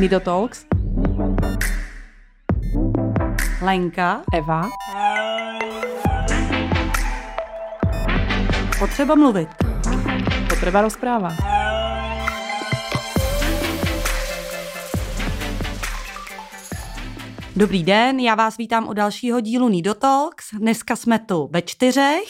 Nido Talks. Lenka. Eva. Potřeba mluvit. Potreba rozpráva. Dobrý den, já vás vítám u dalšího dílu Nido Talks. Dneska jsme tu ve čtyřech,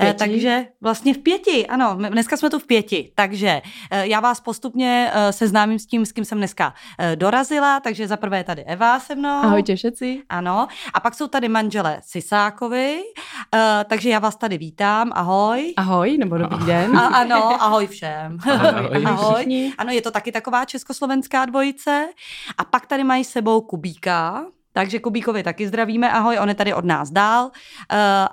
pěti. takže vlastně v pěti, ano, dneska jsme tu v pěti, takže eh, já vás postupně eh, seznámím s tím, s kým jsem dneska eh, dorazila, takže za prvé je tady Eva se mnou. Ahojte všetci. Ano, a pak jsou tady manželé Sisákovi, takže já vás tady vítám, ahoj. Ahoj, nebo dobrý den. A, ano, ahoj všem. Ahoj. ahoj. Ano, je to taky taková československá dvojice. A pak tady mají s sebou Kubíka, takže Kubíkovi taky zdravíme, ahoj, on je tady od nás dál, uh,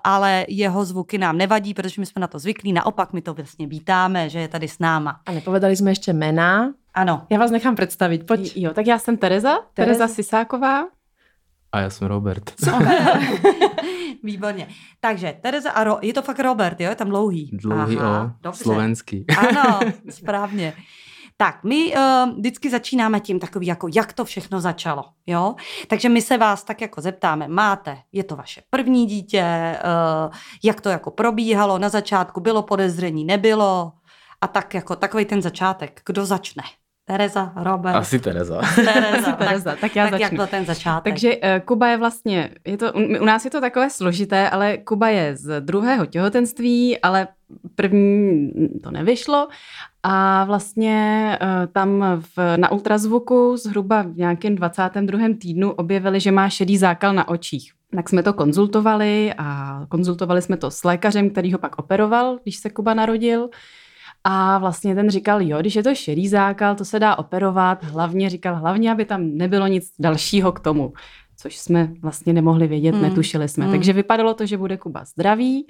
ale jeho zvuky nám nevadí, protože my jsme na to zvyklí, naopak my to vlastně vítáme, že je tady s náma. A nepovedali jsme ještě jména. Ano. Já vás nechám představit, pojď. Jo, tak já jsem Tereza, Tereza, Tereza Sisáková. A já jsem Robert. Super. Výborně. Takže Tereza a Ro- je to fakt Robert, jo? Je tam dlouhý. Dlouhý, Aha, o, dobře. slovenský. Ano, správně. Tak, my uh, vždycky začínáme tím takový, jako jak to všechno začalo, jo? Takže my se vás tak jako zeptáme, máte, je to vaše první dítě, uh, jak to jako probíhalo na začátku, bylo podezření, nebylo a tak jako takový ten začátek, kdo začne? Tereza, Robert? Asi Tereza. Tereza, Tereza, tak já tak jak začnu. byl ten začátek? Takže uh, Kuba je vlastně, je to, u nás je to takové složité, ale Kuba je z druhého těhotenství, ale první to nevyšlo a vlastně uh, tam v, na ultrazvuku zhruba v nějakém 22. týdnu objevili, že má šedý zákal na očích. Tak jsme to konzultovali a konzultovali jsme to s lékařem, který ho pak operoval, když se Kuba narodil. A vlastně ten říkal, jo, když je to šedý zákal, to se dá operovat, hlavně říkal, hlavně, aby tam nebylo nic dalšího k tomu, což jsme vlastně nemohli vědět, Mm. netušili jsme. Mm. Takže vypadalo to, že bude Kuba zdravý,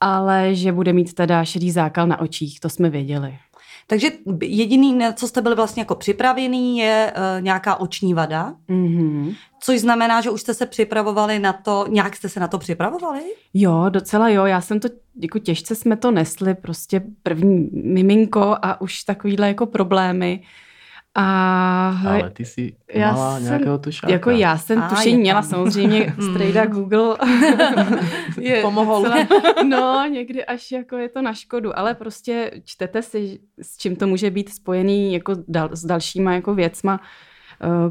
ale že bude mít teda šedý zákal na očích, to jsme věděli. Takže jediný, na co jste byli vlastně jako připravený, je uh, nějaká oční vada, Mm-hmm. Což znamená, že už jste se připravovali na to, nějak jste se na to připravovali? Jo, docela jo, já jsem to, jako těžce jsme to nesli, prostě první miminko a už takovýhle jako problémy. A Ale ty si Já mala jsem- nějakého tušáka. Jako já jsem A, tušení je měla samozřejmě strejda Google. je Pomohol. docela- no, někdy až jako je to na škodu, ale prostě čtete si, s čím to může být spojený jako dal, s dalšíma jako věcma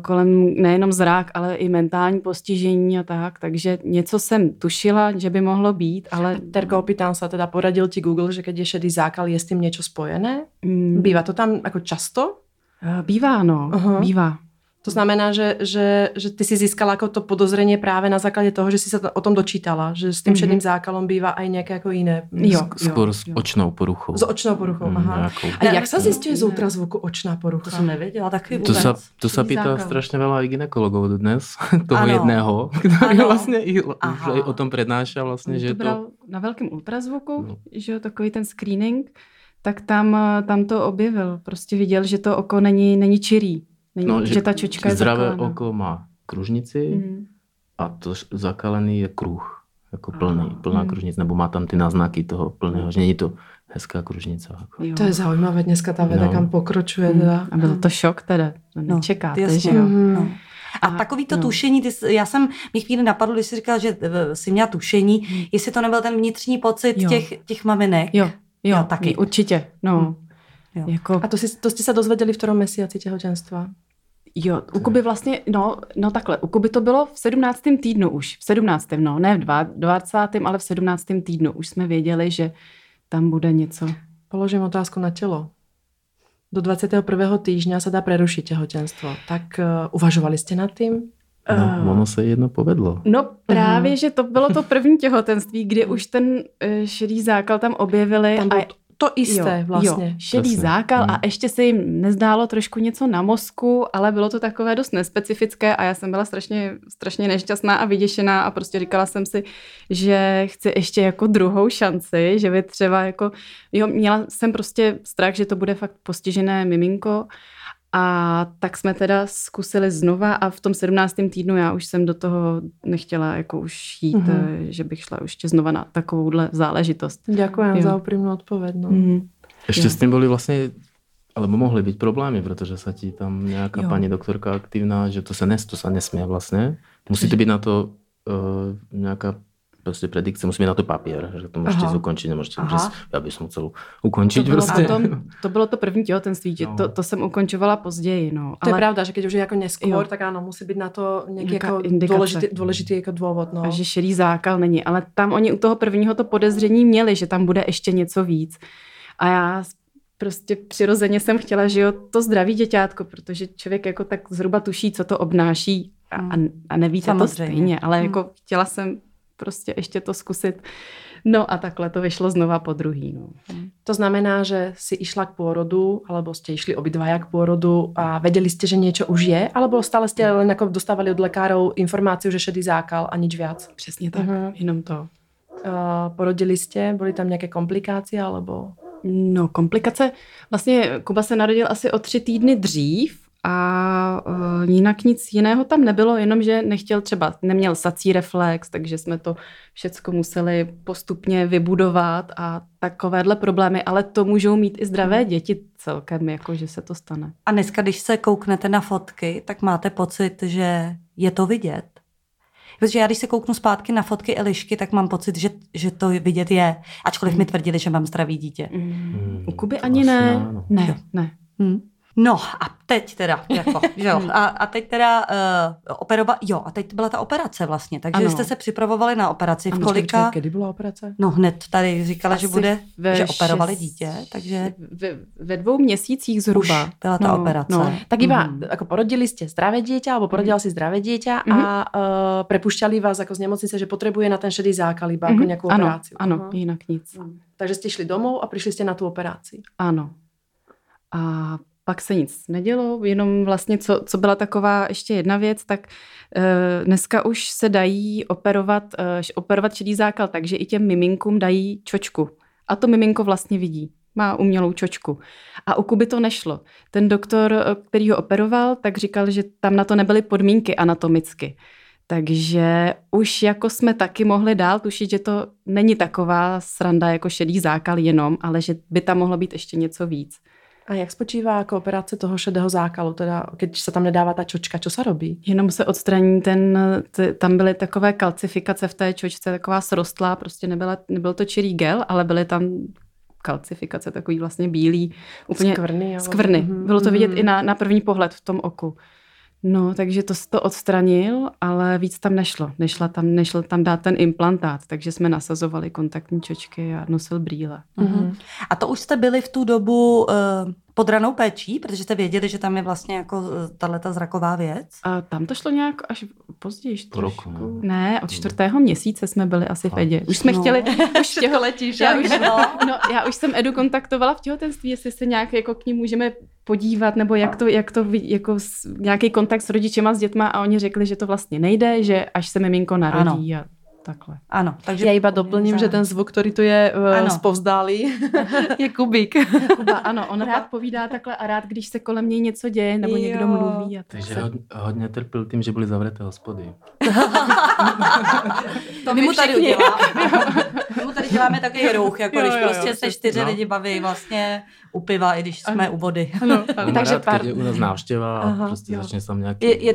kolem nejenom zrák, ale i mentální postižení a tak, takže něco jsem tušila, že by mohlo být, ale Terko, opýtám se, teda poradil ti Google, že keď je šedý zákal, je s tím něco spojené? mm, Bývá to tam jako často? eh, bývá, no, Aha. bývá. To znamená, že, že, že ty si získala jako to podozření právě na základě toho, že si se to- o tom dočítala, že s tím Mhm. šedým zákalom bývá i nějaké jako jiné. Jo. Skôr s očnou poruchou. S očnou poruchou, Mm, aha. nějakou. A jak se zjistuje z ultrazvuku očná To porucha? jsem nevěděla taky To vůbec. sa, to sa Šedý pýta zákal. strašně veľa i ginekologov dnes, toho Ano. jedného, který Ano. vlastně i, už aj o tom prednáša vlastně, že to to... na velkém ultrazvuku, No. že jo, takový ten screening, tak tam, eh, tam to objevil. Prostě viděl, že to oko není, není čirý. Není, no, že, že ta čočka je Zdravé zakalená. oko má kružnici Mm. a to zakalený je kruh, jako Aha. plný, plná Mm. kružnice, nebo má tam ty náznaky toho plného, že není to hezká kružnice. Jako. Jo. To je zaujímavé, dneska ta veda No. kam pokročuje. Mm. Teda. A byl to šok teda. To No, nečekáte, jasně. že jo. Mhm. No. A A- takový to no. tušení, ty, já jsem, mě chvíli napadlo, když jsi říkal, že eh, jsi měla tušení, jestli to nebyl ten vnitřní pocit Jo. těch, těch maminek. Jo, jo, Jo, taky. Určitě, no. Hm. Jo. Jako, A to, si, to jste se dozvěděli v ktorom mesiaci těhotenstva? jo, u Kuby vlastně, no, no takhle, u Kuby to bylo v 17. týdnu už, v 17. no, ne v dva- 20. ale v 17. týdnu už jsme věděli, že tam bude něco. Položím otázku na tělo. Do 21. týždňa se dá prerušiť těhotenstvo. Tak uh, uvažovali jste nad tím? No, ono se jedno povedlo. No právě, že to bylo to první těhotenství, kdy už ten eh, šedý zákal tam objevili. Tam a bylo to isté jo, vlastně. Jo, šedý Přesně. zákal Mhm. a ještě se jim nezdálo trošku něco na mozku, ale bylo to takové dost nespecifické a já jsem byla strašně, strašně nešťastná a vyděšená a prostě říkala jsem si, že chci ještě jako druhou šanci, že by třeba jako, jo, měla jsem prostě strach, že to bude fakt postižené miminko a tak jsme teda zkusili znova a v tom 17. týdnu já už jsem do toho nechtěla jako už jít, Mhm. mm-hmm. že bych šla ještě znova na takovouhle záležitost. Jo. za odpoveď. No. Mm. Ešte Jo. s tým boli vlastne Alebo mohli byť problémy, pretože sa ti tam nejaká Jo. pani doktorka aktivná, že to sa, nes, to sa nesmie vlastne. Musíte byť na to uh, nejaká prostě predikce, musí být na to papier, že to můžete Aha. ukončit, nemůžete, Aha. že já bych celou ukončit To bylo, prostě. potom, to bylo to první těhotenství, No. to, to jsem ukončovala později. No. To je Ale pravda, že keď už je jako neskôr, Jo. tak áno, musí být na to nějaký jako indikace. dôležitý, dôležitý jako dôvod. No. A že šedý zákal není. Ale tam oni u toho prvního to podezření měli, že tam bude ještě něco víc. A já prostě přirozeně jsem chtěla, že jo, to zdraví děťátko, protože člověk jako tak zhruba tuší, co to obnáší a, a, a nevíte to Samozřejmě. stejně, ale Hmm. jako chtěla jsem prostě ještě to zkusit. No a takhle to vyšlo znova po druhý. No. To znamená, že si išla k pôrodu, alebo ste išli obidvaja k pôrodu a vedeli ste, že niečo už je, alebo stále ste len ako dostávali od lekárov informáciu, že šedý zákal a nič viac? Přesně tak, Mhm. jenom to. Uh, porodili ste, boli tam nejaké komplikácie, alebo... No, komplikace. Vlastně Kuba se narodil asi o tři týdny dřív a uh, jinak nic jiného tam nebylo, jenomže nechtěl třeba, neměl sací reflex, takže jsme to všecko museli postupně vybudovat a takovéhle problémy, ale to můžou mít i zdravé děti celkem, jako že se to stane. A dneska, když se kouknete na fotky, tak máte pocit, že je to vidět. Protože já, když se kouknu zpátky na fotky Elišky, tak mám pocit, že, že to vidět je. Ačkoliv mi tvrdili, že mám zdravý dítě. Mm. U to Kuby ani asi ne. Ne, ne. Hm. No a teď teda, jako, že jo, a, a teď teda uh, operova, jo, a teď byla ta operace vlastně, takže Ano. jste se připravovali na operaci v Ano, kolika, Kedy byla operace? no hned tady říkala, že Asi bude, ve že operovali šest- dítě, takže Ve, ve dvou měsících zhruba. už byla ta operace. No. Tak iba, Mhm. ako porodili ste zdravé dieťa, alebo porodila si zdravé dieťa a uh, prepušťali vás ako z nemocnice, že potrebuje na ten šedý zákal iba ako Mhm. nejakú ano, operáciu. ano, Aha. jinak nic. Takže ste šli domov a prišli ste na tú operáciu. Ano. A pak se nic nedělo, jenom vlastně, co, co byla taková ještě jedna věc, tak e, dneska už se dají operovat, e, operovat šedý zákal, takže i těm miminkům dají čočku. A to miminko vlastně vidí. Má umělou čočku. A u Kuby to nešlo. Ten doktor, eh, který ho operoval, tak říkal, že tam na to nebyly podmínky anatomicky. Takže už jako jsme taky mohli dál tušit, že to není taková sranda jako šedý zákal jenom, ale že by tam mohlo být ještě něco víc. A jak spočívá ako operace toho šedého zákalu, teda keď sa tam nedává ta čočka, čo sa robí? Jenom se odstraní ten, t, tam byly takové kalcifikace v té čočce, taková srostlá, prostě nebyla, nebyl to čirý gel, ale byly tam kalcifikace, takový vlastně bílý, úplně Skvrny. alebo- skvrny. Mhm, Bylo to vidět mhm. i na, na první pohled v tom oku. No, takže to to odstranil, ale víc tam nešlo. Nešla tam, nešlo tam dát ten implantát, takže jsme nasazovali kontaktní čočky a nosil brýle. Mhm. A to už jste byli v tu dobu uh, pod ranou péčí, protože jste věděli, že tam je vlastně jako tahle ta zraková věc? A tam to šlo nějak až později. Po roku, trošku. no. Ne, od čtvrtého měsíce jsme byli asi v. Edě. Už jsme No. chtěli, už těho letíš. Já už, No. no, já už jsem Edu kontaktovala v těhotenství, jestli se nějak jako k ní můžeme podívat, nebo jak to, jak to jako s, nějaký kontakt s rodičema, s dětma a oni řekli, že to vlastně nejde, že až se miminko narodí a takhle. Ano, takže... Ja iba doplním, že ten zvuk, ktorý tu je Ano. uh, spovzdálý, je Kubík. Kuba, ano, on rád povídá takhle a rád, když se kolem něj něco děje, nebo Jo. někdo mluví. A tak Takže se... hodně, hodně trpěl tím, že byly zavřeté hospody. To my mu tady uděláme. My mu tady děláme takový rouch, jako Jo, když jo, jo, prostě se přesně, čtyři no. lidi baví vlastně u piva, i když jsme Ano. u vody. Ano, ano. Takže rád, pár- je u nás návštěva a Aha, prostě jo. začne tam nějaký... Je, je,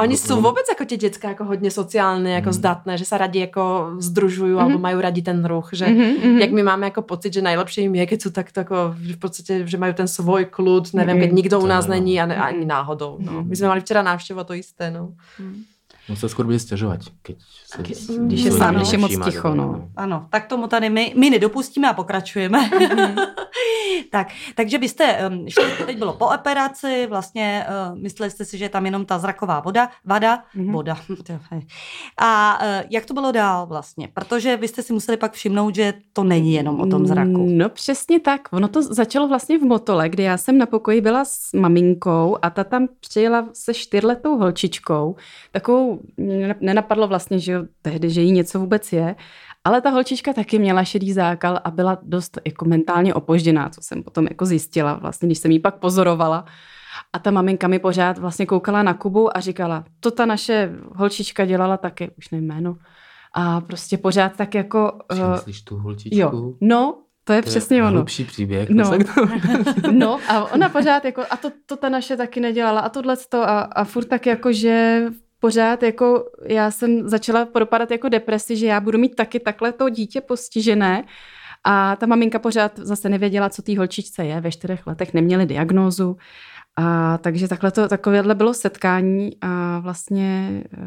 oni mm, sú vôbec ako tie decka ako hodne sociálne, ako Mm. zdatné, že sa radi ako združujú Mhm. alebo majú radi ten ruch, že Mhm, mhm. jak my máme ako pocit, že najlepšie im je, keď sú takto ako, že v podstate, že majú ten svoj kľud, neviem, keď Mhm. nikto u nás není a ne, ani náhodou. No. Mhm. My sme mali včera návštevu a to isté, no. No se skoro bude stěžovat, keď se, se- když je sám, když je moc ticho, no. Ano, tak tomu tady my, my nedopustíme a pokračujeme. tak, takže um, šli, teď bylo po operaci, vlastně uh, mysleli jste si, že je tam jenom ta zraková voda, vada, Mhm. voda. A uh, jak to bylo dál vlastně? Protože vy jste si museli pak všimnout, že to není jenom o tom zraku. No přesně tak. Ono to začalo vlastně v Motole, kdy já jsem na pokoji byla s maminkou a ta tam přijela se čtyřletou holčičkou. Takovou, nenapadlo vlastně, že jo, tehdy, že jí něco vůbec je. Ale ta holčička taky měla šedý zákal a byla dost jako mentálně opožděná, co jsem potom jako zjistila, vlastně, když jsem jí pak pozorovala. A ta maminka mi pořád vlastně koukala na Kubu a říkala, to ta naše holčička dělala taky, už nevím jméno. A prostě pořád tak jako... Si eh, myslíš tu holčičku? Jo, no, To je přesně ono. Hlubší příběh. No. No. No a ona pořád jako, a to, to ta naše taky nedělala a tohle to a, a furt tak jako, že pořád jako já jsem začala propadat jako depresi, že já budu mít taky takhle to dítě postižené a ta maminka pořád zase nevěděla, co té holčičce je. Ve čtyřech letech neměli diagnózu. A takže takhle to, takovéhle bylo setkání a vlastně eh,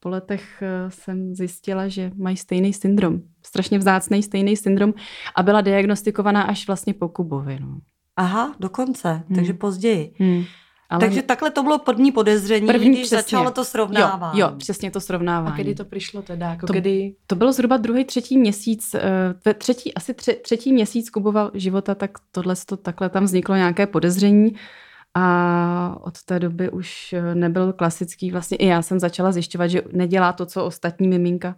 po letech eh, jsem zjistila, že mají stejný syndrom. Strašně vzácný stejný syndrom a byla diagnostikovaná až vlastně po Kubovi. No. Aha, dokonce, Hmm. takže později. Hmm. Ale Takže takhle to bylo první podezření, První když přesně. začalo to srovnávání. Jo, jo, přesně to srovnávání. A kedy to přišlo teda? Jako To- kedy... To bylo zhruba druhý, třetí měsíc, eh, ve třetí, asi tři, třetí měsíc Kubova života, tak tohle to takhle tam vzniklo nějaké podezření a od té doby už eh, nebyl klasický. Vlastně i já jsem začala zjišťovat, že nedělá to, co ostatní miminka,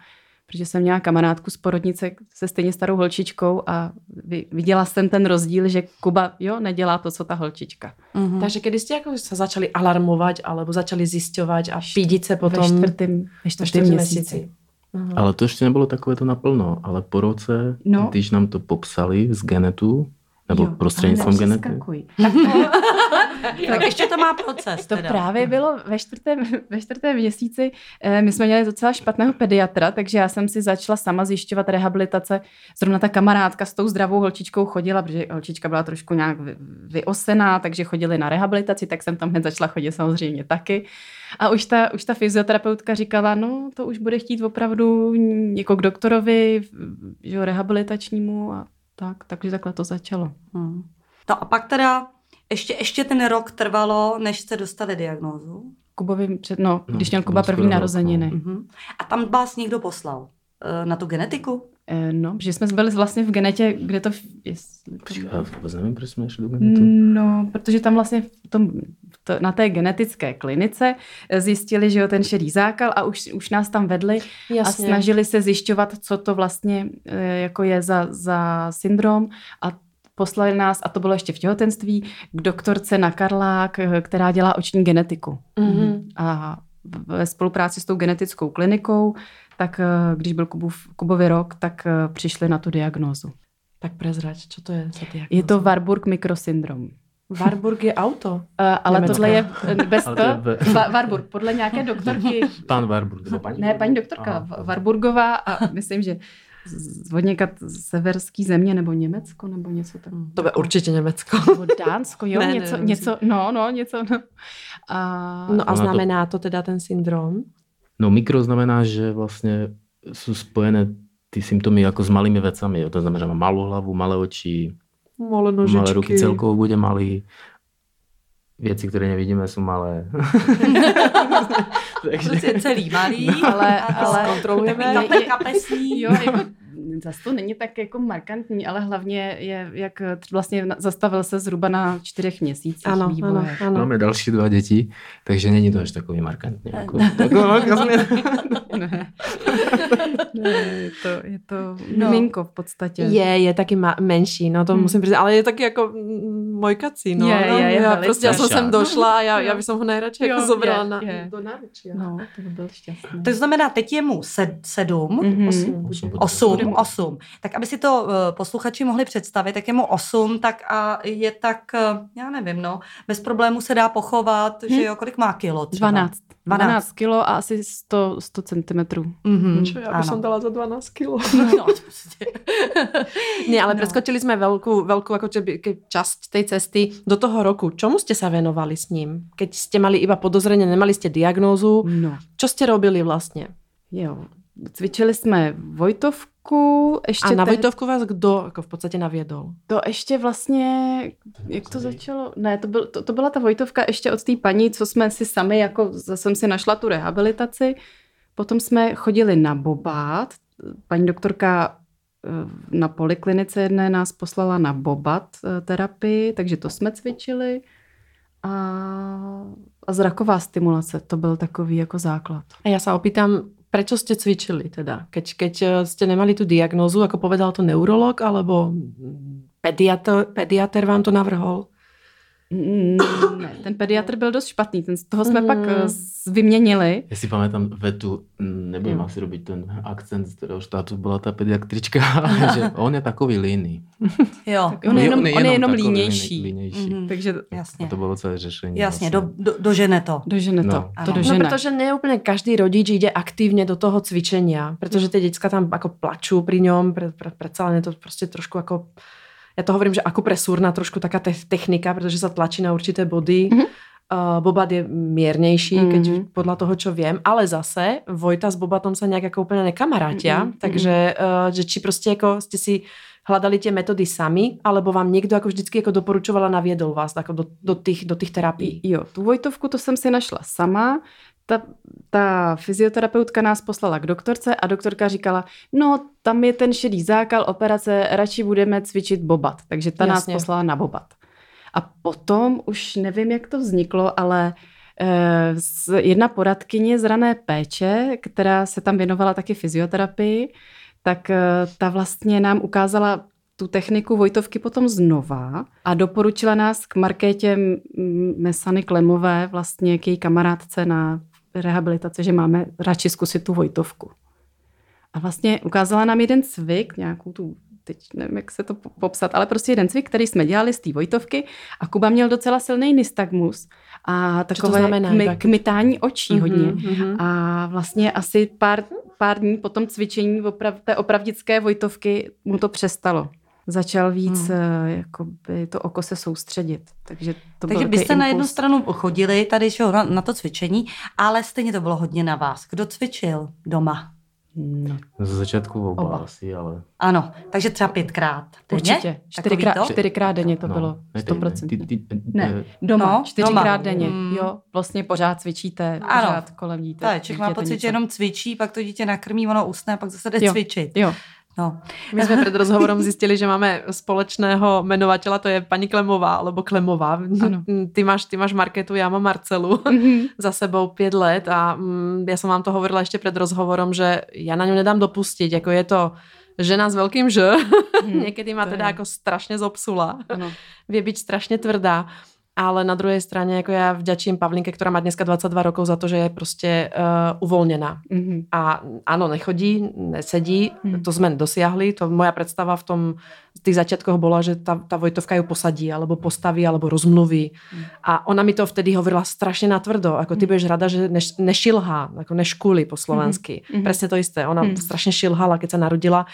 protože jsem měla kamarádku z porodnice se stejně starou holčičkou a vi- viděla jsem ten rozdíl, že Kuba, jo, nedělá to, co ta holčička. Mhm. Takže kedy jste jako se začali alarmovat alebo začali zjišťovat a pídit se Potom ve čtvrtém, ve čtvrtém čtvrtém měsíci. Aha. Ale to ještě nebylo takové to naplno, ale po roce, no. když nám to popsali z genetu, nebo Jo, prostřednictvím ale genetu, nepřeskakuj. tak ještě to má proces. To teda. právě bylo ve čtvrtém, ve čtvrtém měsíci. eh, My jsme měli docela špatného pediatra, takže já jsem si začala sama zjišťovat rehabilitace. Zrovna ta kamarádka s tou zdravou holčičkou chodila, protože holčička byla trošku nějak vy- vyosená, takže chodili na rehabilitaci, tak jsem tam hned začala chodit samozřejmě taky. A už ta, už ta fyzioterapeutka říkala, no to už bude chtít opravdu jako k doktorovi, že jo, rehabilitačnímu a tak, takže takhle to začalo. Hmm. No a pak teda ještě, ještě ten rok trvalo, než jste dostali diagnózu. Kubovi před, no, No, když měl Kuba první rok, narozeniny. no. Mhm. A tam vás někdo poslal eh, na tu genetiku? Eh, No, že jsme byli vlastně v genetě, kde to... Jestli Počkej, já vůbec nevím, proč jsme šli do genetu. No, protože tam vlastně v tom, v to, na té genetické klinice eh, zjistili, že jo, ten šedý zákal a už, už nás tam vedli a snažili se zjišťovat, co to vlastně eh, jako je za, za syndrom a poslali nás, a to bylo ještě v těhotenství, k doktorce na Karlák, která dělá oční genetiku. Mhm. A ve spolupráci s tou genetickou klinikou, tak eh, když byl Kubův, Kubovi rok, tak eh, přišli na tu diagnózu. Tak prezrať, co to je za diagnózu? Je to Warburg mikrosyndrom. Warburg je auto. Uh, ale Německá. tohle je bez to, Va- Warburg, podle nějaké doktorky, Pán Warburg, nebo paní? ne, paní doktorka Aha. Warburgová a myslím, že z od někat severský země nebo Německo nebo něco tak. To bude určitě Německo. Nebo Dánsko, jo, Ne, ne, něco, ne, něco, no, no, něco, no. A, No a Ona to- znamená to teda ten syndrom? No mikro znamená, že vlastně jsou spojené ty symptomy jako s malými vecami. Jo. To znamená, že má malou hlavu, malé oči, Malé nožičky. malé ruky, celkovo bude malý. Věci, které nevidíme, jsou malé. Takže Prostě celý malý. Ale- a ale- Kontrolujeme. kapesní. Jo, jako, zase to není tak jako markantní, ale hlavně je, jak tr- vlastně zastavil se zhruba na čtyřech měsících Ano, vývoje. ano, ano. máme další dva děti, takže není to až takový markantní. Jako, taková velká změna. Ne. ne, je to, je to No. miminko v podstatě. Je, je taky ma- menší, no to Hmm. musím přiznat, ale je taky jako mm, mojkací, no. Je, no, je, je já velice. prostě já jsem sem došla a já, já bych ho nejradši Jo, jako zobrala je, na, je. do náručí. No, to by byl šťastný. To znamená, teď je mu sed, sedm, Mhm. Osm. Osm bude. Osm, Bude mu osm. Tak aby si to uh, posluchači mohli představit, tak je mu osm, tak a je tak, uh, já nevím, no, bez problému se dá pochovat, Hm. že jo, kolik má kilo třeba? 12. 12. 12 kilo a asi 100, 100 centimetrů. Mhm, Čo, já bych ano. som dala za 12 kilo. No, prostě. Nie, ale No. no. preskočili sme veľkú, veľkú ako čeby, ke- časť tej cesty do toho roku. Čomu ste sa venovali s ním? Keď ste mali iba podozrenie, nemali ste diagnózu, No, čo ste robili vlastne? jo. Cvičili jsme Vojtovku, ještě A na tehdy- Vojtovku vás kdo jako v podstatě naviedol? To ještě vlastně, jak to začalo? Ne, to, byl, to, to byla ta Vojtovka ještě od té paní, co jsme si sami, jako zase jsem si našla tu rehabilitaci. Potom jsme chodili na bobát. Paní doktorka eh, na poliklinice jedné nás poslala na bobat eh, terapii, takže to jsme cvičili. A, a zraková stimulace, to byl takový jako základ. A ja sa opýtam, prečo ste cvičili teda? Keď, keď eh, ste nemali tú diagnózu, ako povedal to neurolog, alebo pediatr, pediatr vám to navrhol? Mm, Ne, ten pediatr byl dost špatný, ten, toho jsme Mhm. pak eh, vyměnili. Já si pamätám vetu, mm, nebudem Jo. asi robiť ten akcent, z kterého štátu byla ta pediatrička, že on je takový líný. Jo. On je jenom, on je jenom takový línější. línější. Mhm. Takže Jasně. A to bylo celé řešení. Jasně, vlastně. do, do, dožene to. dožene to. No. to Ano. dožene. No, protože ne úplně každý rodič ide aktívne do toho cvičenia, pretože tie decka tam ako plačú pri ňom, pre, pre, predsa len je to prostě trošku ako, ja to hovorím, že akupresúrna trošku taká te- technika, pretože sa tlačí na určité body. Mhm. Uh, Bobat je miernejší, Mhm. keď podľa toho, čo viem, ale zase Vojta s Bobatom sa nejak ako úplne nekamarátia, Mhm. takže uh, že či prostě jako ste si hľadali tie metody sami, alebo vám niekto ako vždycky jako doporučoval a naviedol vás jako do, do, tých, do tých terapií. Jo, tu Vojtovku to jsem si našla sama. Ta, ta fyzioterapeutka nás poslala k doktorce a doktorka říkala, no tam je ten šedý zákal, operace, radši budeme cvičit bobat. Takže ta nás Jasně. poslala na bobat. A potom už nevím, jak to vzniklo, ale eh, z- jedna poradkyně z rané péče, která se tam věnovala taky fyzioterapii, tak eh, ta vlastně nám ukázala tu techniku Vojtovky potom znova a doporučila nás k Markétě Mesany Klemové, vlastně k její kamarádce na rehabilitaci, že máme radši zkusit tu Vojtovku. A vlastně ukázala nám jeden cvik, nějakou tu, teď nevím, jak se to po- popsat, ale prostě jeden cvik, který jsme dělali z té Vojtovky a Kuba měl docela silný nystagmus a to takové znamená, kmy, tak? kmitání očí hodně. Mhm, mhm. A vlastně asi pár, pár dní po tom cvičení oprav, té opravdické Vojtovky mu to přestalo. Začal víc, Hmm. hmm. jakoby to oko se soustředit. Takže to byl Takže takový byste na jednu impuls. stranu chodili tady jo, na, na to cvičení, ale stejně to bylo hodně na vás. Kdo cvičil doma? No, Z začátku oba, Oba. asi, ale... Ano, takže třeba pětkrát. denně? určitě. Čtyřikrát, to? čtyřikrát denně to bylo. ne, ty- 100%. ty- ty- Ne, eh, doma, No, no, čtyřikrát doma. denně. Mm. Jo, vlastně pořád cvičíte, Ano. pořád kolem díte. Tak, člověk má pocit, že jenom cvičí, pak to dítě nakrmí, ono usne a pak zase jde Jo. cvičit. Jo, No. My sme pred rozhovorom zistili, že máme spoločného menovateľa, to je pani Klemová, alebo Klemová. Ano. Ty máš, ty máš Marketu, já mám Marcelu Mhm. za sebou pět let a mm, ja som vám to hovorila ešte pred rozhovorom, že ja na ňu nedám dopustiť, ako je to žena s veľkým ž, Mhm, niekedy ma to teda je. ako strašne zobsula, ano. vie byť strašne tvrdá. Ale na druhej strane, jako ja vďačím Pavlinke, ktorá má dneska 22 rokov za to, že je prostě uh, uvoľnená. Mhm. A áno, nechodí, nesedí, Hmm. hmm. to sme dosiahli, to moja predstava v tom, v tých začiatkoch bola, že ta, ta Vojtovka ju posadí, alebo postaví, alebo rozmluví. Hmm. A ona mi to vtedy hovorila strašne natvrdo, ako ty budeš rada, že neš, nešilhá, ako neškuli po slovensky. Mhm. Presne to isté, ona Hmm. strašne šilhala, keď sa narodila.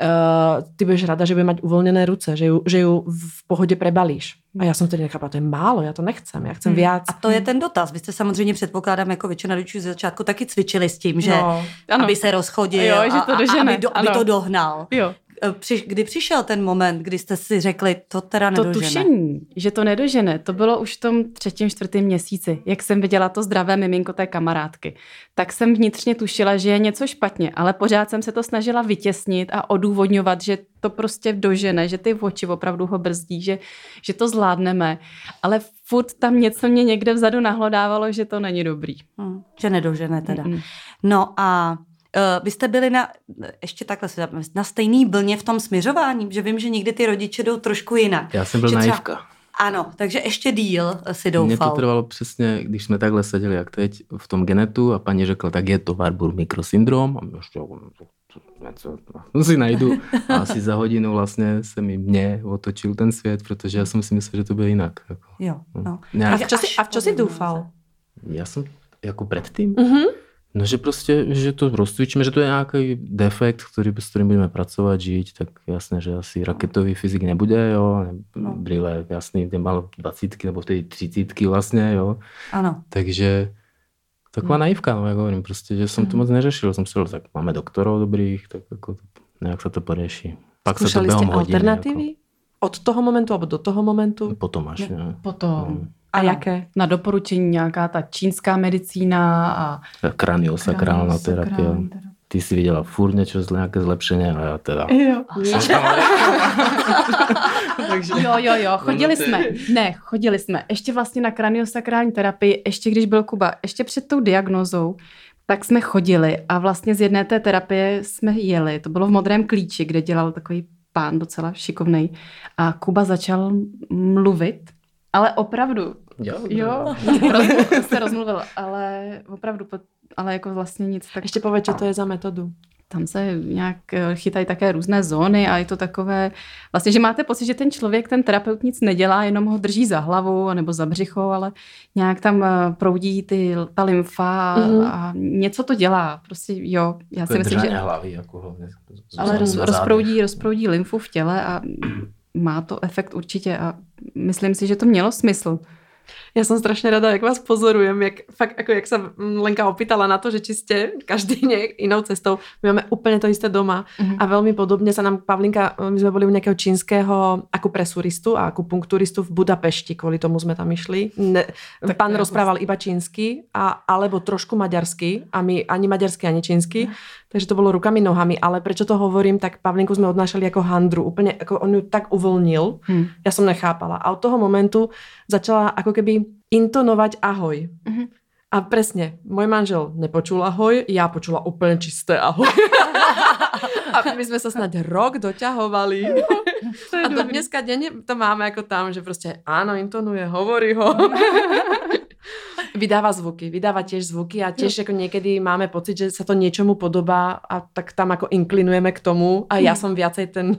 Uh, ty budeš rada, že bude mať uvoľnené ruce, že ju, že ju v pohodě prebalíš. A já jsem tedy nechápala, to je málo, já to nechcem, já chcem Hmm. viac. A to je ten dotaz. Vy jste samozřejmě předpokládám jako většina rodičů ze začátku taky cvičili s tím, že No. Ano. aby se rozchodil Jo, že a, to a, dožene, aby, do, aby to dohnal. Jo. E, Při, kdy přišel ten moment, kdy jste si řekli, to teda To nedožene? tušení, že to nedožene, to bylo už v tom třetím, čtvrtém měsíci, jak jsem viděla to zdravé miminko té kamarádky. Tak jsem vnitřně tušila, že je něco špatně, ale pořád jsem se to snažila vytěsnit a odůvodňovat, že to prostě dožene, že ty oči opravdu ho brzdí, že, že to zvládneme. Ale furt tam něco mě někde vzadu nahlodávalo, že to není dobrý. Hm, že nedožene teda. Mm-mm. No a uh, vy jste byli na, ještě takhle, na stejný blně v tom směřování, že vím, že někdy ty rodiče jdou trošku jinak. Já jsem byl Že třeba- naivka. Ano, takže ještě díl si Mně to doufal. trvalo přesně, když jsme takhle seděli jak teď v tom genetu a paní řekla, tak je to Warburg mikrosyndrom a ještě něco no, si najdu. A asi za hodinu vlastně se mi mě otočil ten svět, protože já jsem si myslel, že to bude jinak. Jako. Jo, no. A v čo si, a v čo si dúfal? já jsem jako předtím, Mhm. No že prostě, že to rozcvičíme, že to je nějaký defekt, který, s kterým budeme pracovat, žít, tak jasné, že asi raketový fyzik nebude, jo, No. brýle, jasný, ten mal dvacítky nebo vtedy třicítky vlastně, jo, Ano. takže taková Hmm. naivka, no, jak hovorím, prostě, že jsem to moc neřešil, jsem si říkal, tak máme doktorov dobrých, tak jako nějak se to pořeší. Pak se to během hodiny, alternatívy? Od toho momentu alebo do toho momentu? Jako, potom až, Ne. ne. Potom Mm. A Ano. jaké? na doporučení nějaká ta čínská medicína a Kraniosakrálna terapie. Kraniosakrální terapie. Ty si viděla furt něco, nějaké zlepšení a já teda. Jo. Takže... Jo, jo, jo, chodili No, jsme, ne, chodili jsme, ještě vlastně na kraniosakrální terapii, ještě když byl Kuba, ještě před tou diagnozou, tak jsme chodili a vlastně z jedné té terapie jsme jeli, to bylo v Modrém klíči, kde dělal takový pán docela šikovnej a Kuba začal mluvit Ale opravdu, Jo, jo, se rozmluvil, ale opravdu, ale jako vlastně nic. Tak Ještě povedz, co to je za metodu. tam se nějak eh, chytají také různé zóny a je to takové, vlastně, že máte pocit, že ten člověk, ten terapeut nic nedělá, jenom ho drží za hlavu nebo za břicho, ale nějak tam eh, proudí ty, ta lymfa Mhm. a něco to dělá. Prostě jo, já si Jako myslím, že... hlavy, jako hlavně. Ale roz, rozproudí, rozproudí lymfu v těle a má to efekt určitě a myslím si, že to mělo smysl. Já jsem strašně rada, jak vás pozorujem, jak, fakt, jako jak se Lenka opýtala na to, že či ste každý nejak inou cestou. My máme úplně to isté doma Mhm. a veľmi podobně sa nám Pavlinka, my jsme byli u nějakého čínskeho akupresuristu a akupunkturistu v Budapešti, kvůli tomu jsme tam išli. Ne, Tak to je rozprával iba čínsky a, alebo trošku maďarsky a my ani maďarsky, ani čínsky. Takže to bylo rukami, nohami, ale prečo to hovorím, tak Pavlinku jsme odnášali jako handru, úplně jako on ju tak uvolnil, Hm. já jsem nechápala. A od toho momentu začala ako keby intonovať ahoj. Mhm. A presne, môj manžel nepočul ahoj, já počula úplně čisté ahoj. a my jsme se snad rok doťahovali. a do dneska denne to máme jako tam, že prostě áno, intonuje, hovorí ho. vydáva zvuky, vydáva tiež zvuky a tiež jako niekedy máme pocit, že sa to niečomu podobá a tak tam jako inklinujeme k tomu a já jsem viacej ten,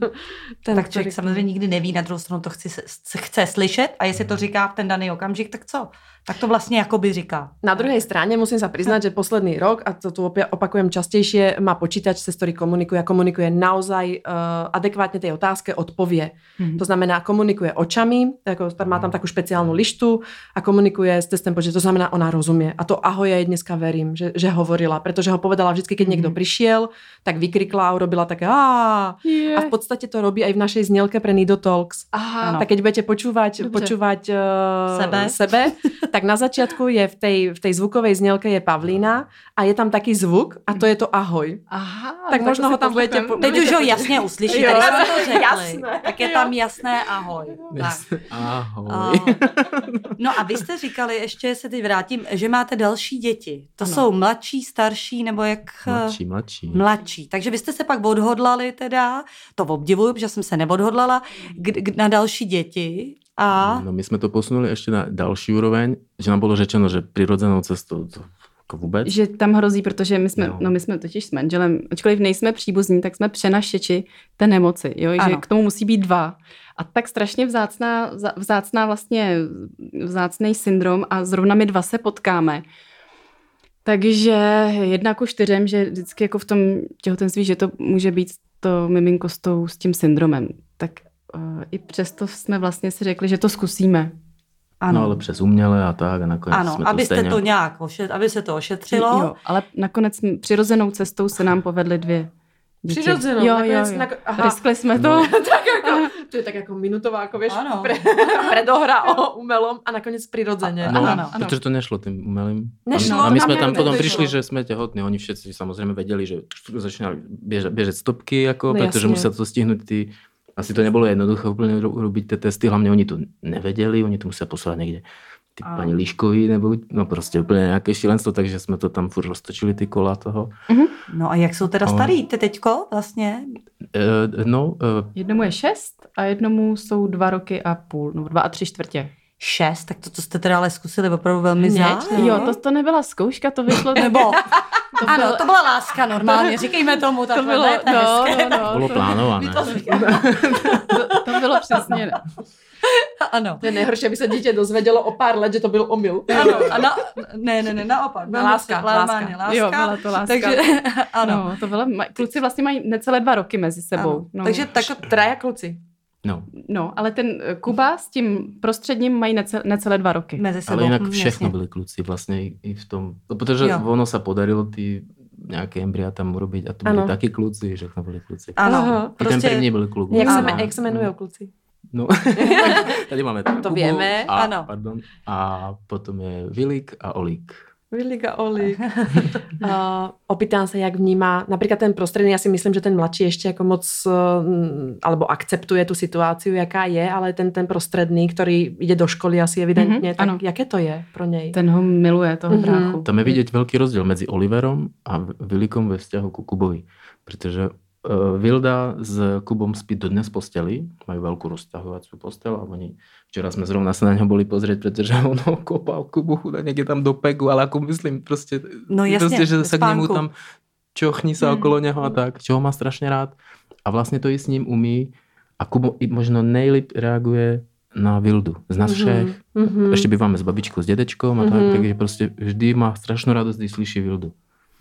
ten Tak člověk samozřejmě nikdy neví, na druhou stranu to chci, se- chce slyšet a jestli to říká v ten daný okamžik, tak co? Tak to vlastně jakoby říká. Na druhej strane musím sa priznať, že posledný rok, a to tu opakujem častejšie, má počítač, cez ktorý komunikuje a komunikuje naozaj uh, adekvátne tej otázke odpovie. Mhm. To znamená, komunikuje očami, ako, tam má tam takú špeciálnu lištu a komunikuje cez ten počítač. To znamená, ona rozumie. A to ahoj ja jej dneska verím, že, že hovorila, pretože ho povedala vždy, keď niekto Mhm. prišiel, tak vykrikla a urobila také a a v podstate to robí aj v našej znielke pre Nido Talks. Aha, Ano. Tak keď budete počúvať, Dobře. počúvať uh, Sebe. sebe, tak na začiatku je v tej, v tej zvukovej znielke je Pavlína a je tam taký zvuk a to je to ahoj. Aha, Tak možno ho tam budete po- Teď už ho jasně uslyšíte, Jo. to. Jasné. Tak je tam jasné ahoj. Tak. Jasne. Ahoj. A, no a vy jste říkali, ještě se teď vrátím, že máte další děti. To Ano. jsou mladší, starší nebo jak? eh, Mladší, mladší. Mladší. Takže vy jste se pak odhodlali teda, to obdivuju, protože jsem se neodhodlala, k, k, na další děti. A No my jsme to posunuli ještě na další úroveň, že nám bylo řečeno, že přirozenou cestou to jako vůbec. Že tam hrozí, protože my jsme, Jo. no my jsme totiž s manželem, ačkoliv nejsme příbuzní, tak jsme přenašeči té nemoci, jo, že k tomu musí být dva. A tak strašně vzácná, vzá- vzácná vlastně, vzácný syndrom a zrovna my dva se potkáme. Takže jedna ku čtyřem, že vždycky jako v tom těhotenství, že to může být to miminko s, tou, s tím syndromem. Tak uh, i přesto jsme vlastně si řekli, že to zkusíme. Ano, No ale přes uměle a tak a nakonec ano jsme to abyste stejně... to nějak ošet, aby se to ošetřilo. Jo, ale nakonec přirozenou cestou se nám povedly dvě děti. Přirozenou, Jo, jo, nakonec jo. nako- aha. Riskli jsme to. No. tak jako, to je tak jako minutová, ako vieš, Ano. pre, predohra o umelom a nakoniec prirodzene. No, Ano, ano. protože to nešlo tím umělým. Nešlo, a my jsme tam potom to přišli, že jsme těhotní. Oni všetci samozřejmě věděli, že začínali běžet, běžet stopky, jako, No no, protože jasně. museli to stihnout ty asi to nebylo jednoduché úplně ro- robiť ty testy, hlavně oni to nevěděli, oni to museli poslat někde ty A- paní Líškovi, nebo no prostě úplně nějaké šílenstvo, takže jsme to tam furt roztočili ty kola toho. No a jak jsou teda Ale- starý ty teďko vlastně? E, no, e, Jednomu je šest a jednomu jsou dva roky a půl, no dva a tři čtvrtě. Šest, tak to, to jste teda ale zkusili opravdu velmi záhy. no. Jo, to, to nebyla zkouška, to vyšlo... Nebo, to ano, bylo- to byla láska normálně, říkejme tomu to bylo, ne, to no, hezké. no, no, bylo to, plánované. My to to, to bylo přesně. Ano. To je nejhorší, aby se dítě dozvědělo o pár let, že to byl omyl. Ano, a na, ne, ne, ne, naopak. No, láska, Normálně, láska. Jo, byla to láska. Takže, ano. No, to bylo, kluci vlastně mají necelé dva roky mezi sebou. ano. No. Takže tak, Traja kluci. No, No, ale ten eh, Kuba s tím prostředním mají necelé, necelé dva roky. mezi sebou. ale jinak hm, všechno byli kluci vlastně i- v tom, no, protože Jo. ono se podarilo ty nějaké embrya tam urobiť a to byli Ano. taky kluci, všechno byli kluci. Ano. I ten prostě, první byl kluk. Jak se, jak se jmenují kluci? No, tady máme To Kubu vieme. A, Ano. Pardon, a potom je Vilik a Olík. Vilika Oli. uh, opýtám sa, jak vníma, napríklad ten prostredný, ja si myslím, že ten mladší ešte ako moc, uh, alebo akceptuje tú situáciu, jaká je, ale ten, ten prostredný, ktorý ide do školy asi evidentně, Mhm, tak ano. jaké to je pro něj? Ten ho miluje, toho Mhm. bráchu. Tam je vidět velký rozdíl mezi Oliverom a Vilikom ve vzťahu ku Kubovi. Protože Vilda s Kubom spí dodnes v posteli, majú veľkú rozťahovaciu postel a oni, včera sme zrovna sa na ňo boli pozrieť, pretože on ho kopal Kubu chuda niekde tam do pegu, ale ako myslím, proste, No jasne, proste že sa k spánku. tam čochní sa Mm. okolo neho a tak, čo ho má strašne rád. A vlastne to i s ním umí a Kubo i možno nejlíp reaguje na Vildu z nás všech. Mhm. Ešte býváme s babičkou, s dedečkom a tak, Mhm. takže prostě vždy má strašnú radosť, když slyší Vildu.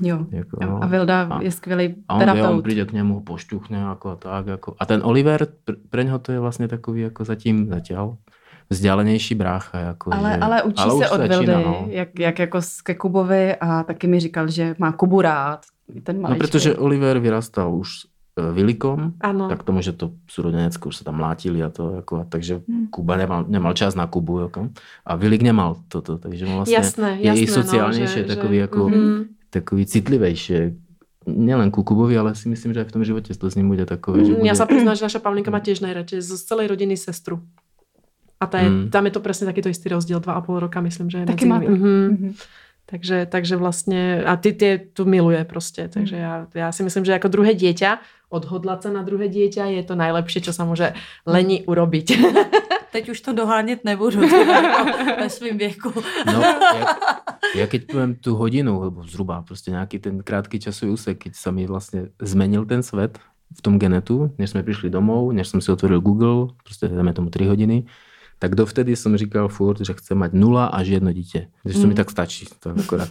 Jo. Jako, A- no. A Vilda A- je skvělý A on, jo, on terapeut. príde k nemu, ho pošťuchne ako a tak. Ako. A ten Oliver, pr- pre něho to je vlastně takový jako zatím zatiaľ vzdialenější brácha. Jako, Ale, že, ale učí ale se od začíná, Vildy, no. jak, jak jako s- ke Kubovi a taky mi říkal, že má Kubu rád. Ten No protože Oliver vyrastal už s e, Vilikom, Áno. tak tomu, že to súrodenecko už sa tam mlátili a to, jako, a takže Hmm. Kuba nemal, nemal čas na Kubu, jako, a Vilik nemal toto, takže vlastně Jasné, je jasné. i sociálnější, no, že, takový že, jako, Mhm. Takový citlivejší. Nielen ku Kubovi, ale si myslím, že aj v tom živote to s ním bude takové, že Mm, bude... Ja sa priznám, že naša Pavlinka má tiež najradšej z celej rodiny sestru. A tá je, Mm. tam je to presne takýto istý rozdiel, dva a pol roka, myslím, že je Taky nimi. Mhm. Mhm. Takže, takže vlastně, a ty, ty tu miluje prostě, takže já, já si myslím, že jako druhé dieťa, odhodlat se na druhé dieťa je to najlepšie, čo sa môže leni urobiť. Teď už to dohánět nebudu jako ve svém věku. No, ja, ja keď poviem tú hodinu, alebo zhruba prostě nejaký ten krátký časový úsek, keď sa mi vlastne zmenil ten svet v tom genetu, než sme prišli domov, než som si otvoril Google, prostě dáme tomu 3 hodiny, tak dovtedy som říkal furt, že chcem mať nula až jedno dítě. Že to mi Mm. tak stačí. To akorát.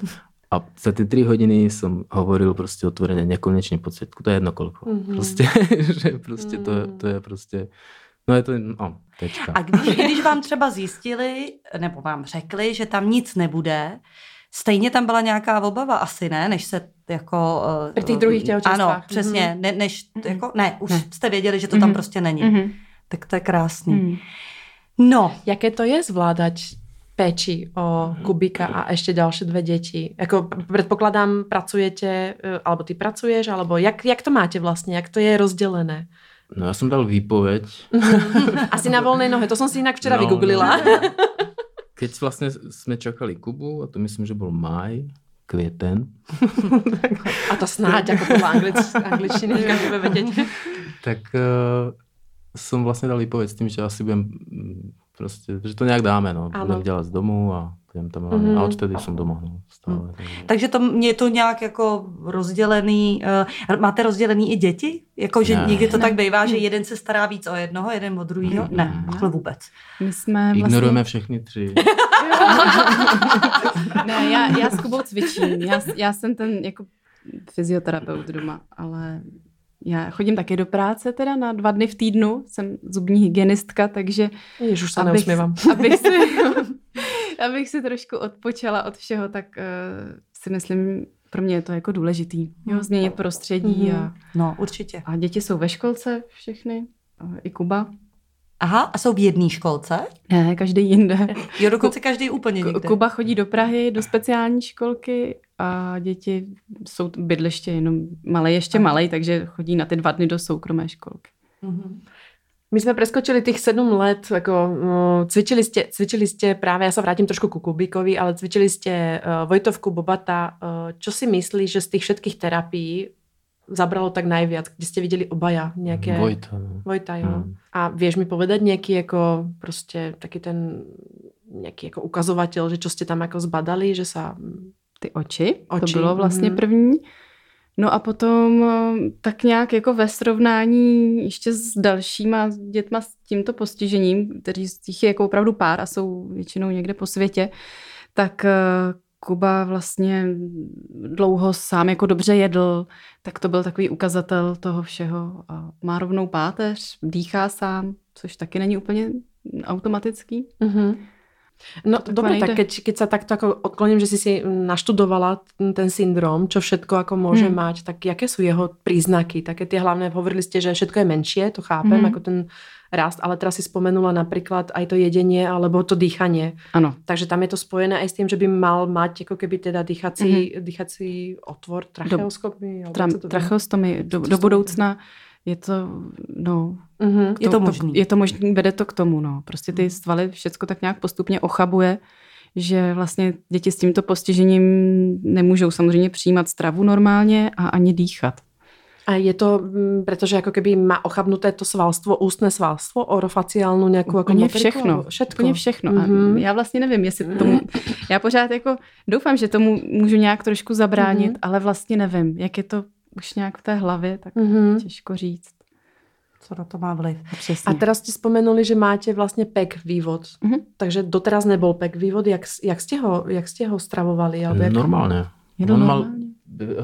A za ty 3 hodiny som hovoril prostě otvoreně nekonečně po světku. To je jedno kolko. Mhm. Prostě, že prostě to, Mm. to je prostě, no je to, no, tečka. A když, když vám třeba zjistili, nebo vám řekli, že tam nic nebude, stejně tam byla nějaká obava asi, ne? Než se jako... eh, Při těch druhých těhotenstvách. Ano, přesně. Ne, než, jako, ne, už Ne. jste věděli, že to tam Mhm. prostě není. Mhm. Tak to je krásný. Mhm. No, Jaké to je zvládať péči o Kubika a ešte ďalšie dve deti? Jako predpokladám, pracujete, eh, alebo ty pracuješ, alebo jak, jak to máte vlastně, jak to je rozdelené? No ja som dal výpoveď Asi na voľnej nohe, to som si inak včera No, vygooglila. no. Keď vlastne sme čakali Kubu, a to myslím, že bol maj, květen, A to snáď, ako podľa anglič, angličtiny, každý bude vedieť. tak uh, som vlastne dal výpoveď s tým, že asi budem mm, prostě, že to nějak dáme, no. Ano. Budem dělat z domu a budem tam hlavně. Mhm. A odtedy jsem doma, no, stále. takže- takže to je to nějak jako rozdělený. Uh, máte rozdělený i děti? Jako, že Ne. někdy to Ne. tak bývá, že jeden se stará víc o jednoho, jeden o druhého? Mhm. Ne, takhle vůbec. My jsme vlastně... Ignorujeme všechny tři. Ne, já, já s Kubou cvičím. Já, já jsem ten jako fyzioterapeut doma, ale já chodím taky do práce teda na dva dny v týdnu. Jsem zubní hygienistka, takže Jež už sa abych, neusmievam. abych, si, abych si trošku odpočala od všeho, tak uh, si myslím, pro mě je to jako důležitý. Jo, změnit prostředí a, No, určitě. a děti jsou ve školce všechny, a i Kuba. Aha, a jsou v jedné školce? Ne, každý jinde. Jo, dokonce každý úplně někde. Kuba chodí do Prahy, do speciální školky a děti jsou bydliště jenom malé, ještě malej, takže chodí na ty dva dny do soukromé školky. Mhm. My sme preskočili tých 7 let, ako no, cvičili ste, cvičili ste práve, ja sa vrátim trošku ku Kubíkovi, ale cvičili ste uh, Vojtovku, Bobata. Uh, čo si myslíš, že z tých všetkých terapií zabralo tak najviac? Kde ste videli obaja nejaké... Vojta, no. Vojta, jo. Mm. A vieš mi povedať nejaký ako proste taký ten nejaký ako ukazovateľ, že čo ste tam ako zbadali, že sa... Ty oči, Oči, to bylo vlastně mhm. první. No a potom eh, tak nějak jako ve srovnání ještě s dalšíma dětma s tímto postižením, kteří z těch je jako opravdu pár a jsou většinou někde po světě, tak eh, Kuba vlastně dlouho sám jako dobře jedl, tak to byl takový ukazatel toho všeho. A má rovnou páteř, dýchá sám, což taky není úplně automatický. Uh-huh. No To dobre, tak keď, keď sa takto ako odkloním, že si si naštudovala ten- syndrom, čo všetko ako môže Hmm. mať, tak jaké sú jeho príznaky? Také tie hlavné, hovorili ste, že všetko je menšie, to chápem, Mhm. ako ten rast, ale teraz si spomenula napríklad aj to jedenie alebo to dýchanie. Ano, Takže tam je to spojené aj s tým, že by mal mať ako keby teda dýchací, dýchací otvor, tracheoskopy? tra- tracheostomy do, do budoucna je to, no, Mhm. Je to možný. Je to možný, vede to k tomu, no. Prostě Mhm. ty svaly všecko tak nějak postupně ochabuje, že vlastně děti s tímto postižením nemůžou samozřejmě přijímat stravu normálně a ani dýchat. A je to, mm, pretože ako keby má ochabnuté to svalstvo, ústné svalstvo, orofaciálnu nějakou jako Úplně motoriku, všechno. Všetko. Úplně všechno. Mhm. A já vlastně nevím, jestli tomu... Já pořád jako doufám, že tomu můžu nějak trošku zabránit, Mhm. ale vlastně nevím, jak je to už nějak v té hlavě, tak Mhm. těžko říct. Co na to má vliv? Přesně. A teraz ste spomenuli, že máte vlastne PEC vývod. Mhm. Takže doteraz nebol PEC vývod. Jak, jak, ste, ho, jak ste ho stravovali? Alebo jak... To On mal,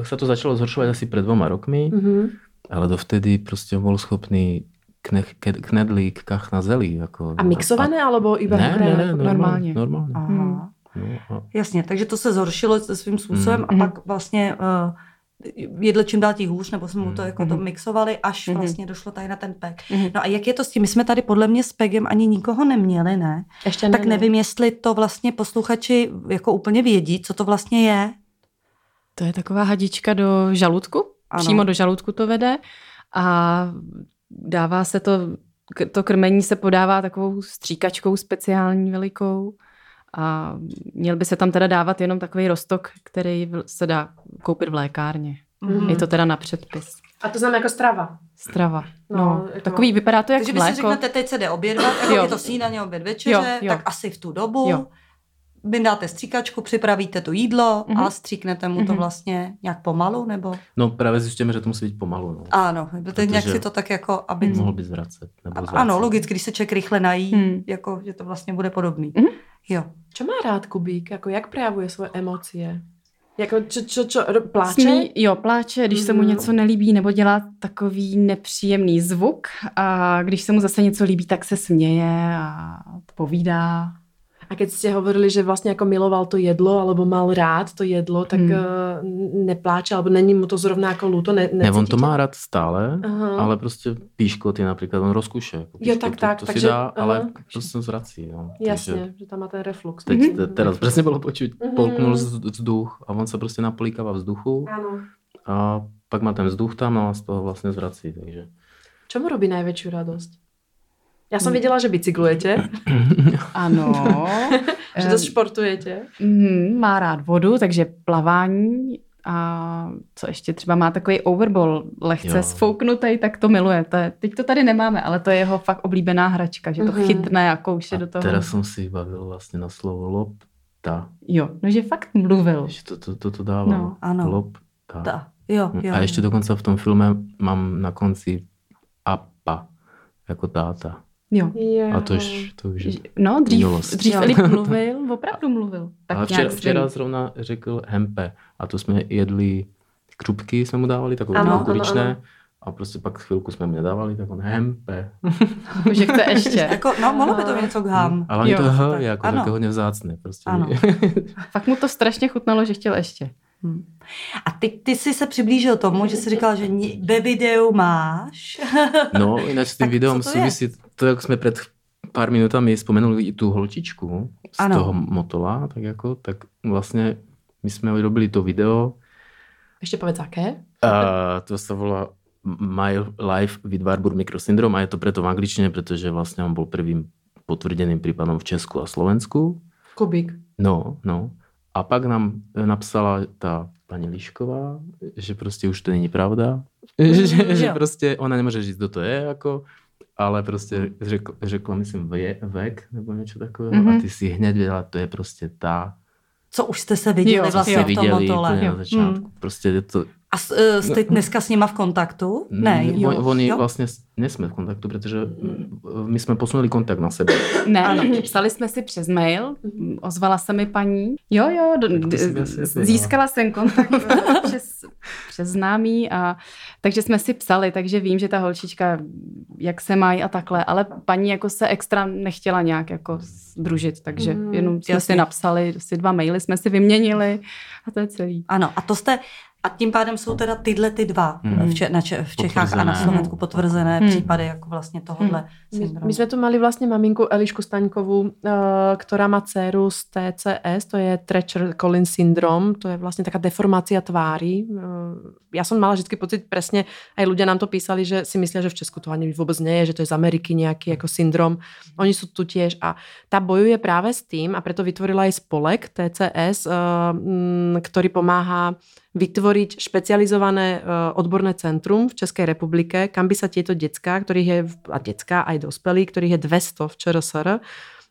sa to začalo zhoršovať asi pred dvoma rokmi, Mhm. ale dovtedy proste on bol schopný knech, knedlík, kach na zelí. Ako, A mixované, alebo iba Ne, ne, ne, normálně. normálně. normálně. Aha. No, a Jasně, takže to se zhoršilo se svým způsobem Mm. a pak vlastně uh, jedl čím dál tím hůř, nebo jsme mu to Mm. jako to Mhm. mixovali, až Mhm. vlastně došlo tady na ten pek. Mhm. No a jak je to s tím? My jsme tady podle mě s pegem ani nikoho neměli, ne? Tak ne, nevím, jestli to vlastně posluchači jako úplně vědí, co to vlastně je. To je taková hadička do žaludku. Ano. Přímo do žaludku to vede a dává se to, to krmení se podává takovou stříkačkou speciální velikou a měl by se tam teda dávat jenom takový rostok, který se dá koupit v lékárně. Mhm. Je to teda na předpis. A to znamená jako strava. Strava. No, No, jako- takový vypadá to jak Takže vy si mléko. řeknete, teď se jde obědvat, jako Jo. je to snídaně, oběd, večeře, Jo, jo. tak asi v tu dobu. Jo. Vy dáte stříkačku, připravíte to jídlo a Mhm. stříknete mu to Mhm. vlastně nějak pomalu, nebo? no právě zjišťujeme, že to musí být pomalu. No. Ano, teď nějak Protože- si to tak jako, aby... Mohl by zvracet. Nebo zvracet. Ano, logicky, když se člověk rychle nají, Hmm. jako, že to vlastně bude podobný. Mhm. Jo. Čo má rád Kubík? Jako jak prejavuje svoje emócie? Jako čo, čo, čo, pláče? Smí, jo, pláče, když se mu Mhm. něco nelíbí nebo dělá takový nepříjemný zvuk a když se mu zase něco líbí, tak se směje a povídá. A keď ste hovorili, že vlastne ako miloval to jedlo, alebo mal rád to jedlo, tak Hmm. hmm. nepláče, alebo není mu to zrovna ako ľúto? Ne, Ne, on to má rád stále, Aha. ale prostě píškoty například, on rozkuše. Jako Jo, tak, tak, To, takže- si dá, ale aha. to se zvrací. No. Jasne, Takže že tam má ten reflux. teď, Mhm. te- teraz přesně bylo počuť, Mhm. polknul vzd- vzduch a on se prostě napolikává vzduchu Áno. a pak má ten vzduch tam no a z toho vlastně zvrací. Takže. Čo mu robí najväčšiu radosť? Ja Hmm. som videla, že bicyklujete, Ano. že dosť športujete. Mm, má rád vodu, takže plavání a co ještě třeba má takový overball lehce Jo. sfouknutý, tak to miluje. To je, teď to tady nemáme, ale to je jeho fakt oblíbená hračka, že to Mhm. chytne a kouše A do toho. teraz jsem si bavil vlastně na slovo lopta. Jo, no že fakt mluvil. Že to, to, to, to dává. No. Ano. Lopta. Ta. Jo, jo. A ještě dokonce v tom filme mám na konci apa, jako táta. Jo. Jo. A to už, to už je. No, dřív, Milost. dřív. Filip mluvil, opravdu mluvil. Tak Ale včera, včera zrovna řekl hempe a to jsme jedli křupky, jsme mu dávali takové kuličné a prostě pak chvilku jsme mu nedávali, tak on hempe. že chce ještě. Jako, no, mohlo by to něco k ham. Ale Jo, to H tak jako ano. takové hodně vzácné. Prostě. Ano. Fakt mu to strašně chutnalo, že chtěl ještě. Hm. A ty, ty jsi se přiblížil tomu, že jsi říkal, že ve videu máš. No, jinak s tím co to je? souvisí to, jak jsme před pár minutami spomenuli i tu holčičku z Ano. toho motola, tak jako, tak vlastně my jsme robili to video Ešte povedz aké? a to se volá My Life with Warburg Microsyndrome a je to preto v angličtině, protože vlastně on byl prvým potvrdeným prípadom v Česku a Slovensku. Kubík. No, no. A pak nám e, napsala ta paní Lišková, že prostě už to není pravda. že, že prostě ona nemůže říct, kdo to je, jako, ale prostě řekla, řekla myslím, vě, vek nebo něco takového. Mhm. Mm-hmm. A ty si hned věděla, to je prostě ta, Co už jste se viděli Jo, vlastně jste v tom viděli úplně Jo. na začátku. Mm. Prostě je to, A s- eh, jste dneska s nima v kontaktu? Ne, jo. on, oni jo? vlastně nejsme v kontaktu, protože mm, my jsme posunuli kontakt na sebe. Ne, Ano. psali jsme si přes mail, ozvala se mi paní. Jo, jo, do, nepěla. získala jsem kontakt přes, přes známý a takže jsme si psali, takže vím, že ta holčička, jak se mají a takhle, ale paní jako se extra nechtěla nějak jako združit, takže Mm, jenom jsme jasně. si napsali, si dva maily jsme si vyměnili a to je celý. Ano, a to jste, a tím pádem jsou teda tyhle ty dva Mhm. v, Če- na Če- v Čechách a na Potvrzené. Slovensku potvrzené Mhm. případy jako vlastně tohohle My, syndromu. my sme tu mali vlastne maminku Elišku Staňkovú, uh, ktorá má dceru z TCS, to je Treacher Collins syndrom, to je vlastne taká deformácia tvári. Uh, ja som mala vždy pocit presne, aj ľudia nám to písali, že si myslia, že v Česku to ani vôbec nie je, že to je z Ameriky nejaký ako syndrom. Oni sú tu tiež a tá bojuje práve s tým a preto vytvorila aj spolek TCS, uh, m, ktorý pomáha vytvoriť špecializované uh, odborné centrum v Českej republike, kam by sa tieto detská, ktorých je, a detská aj dospelí, ktorých je 200 v ČRSR,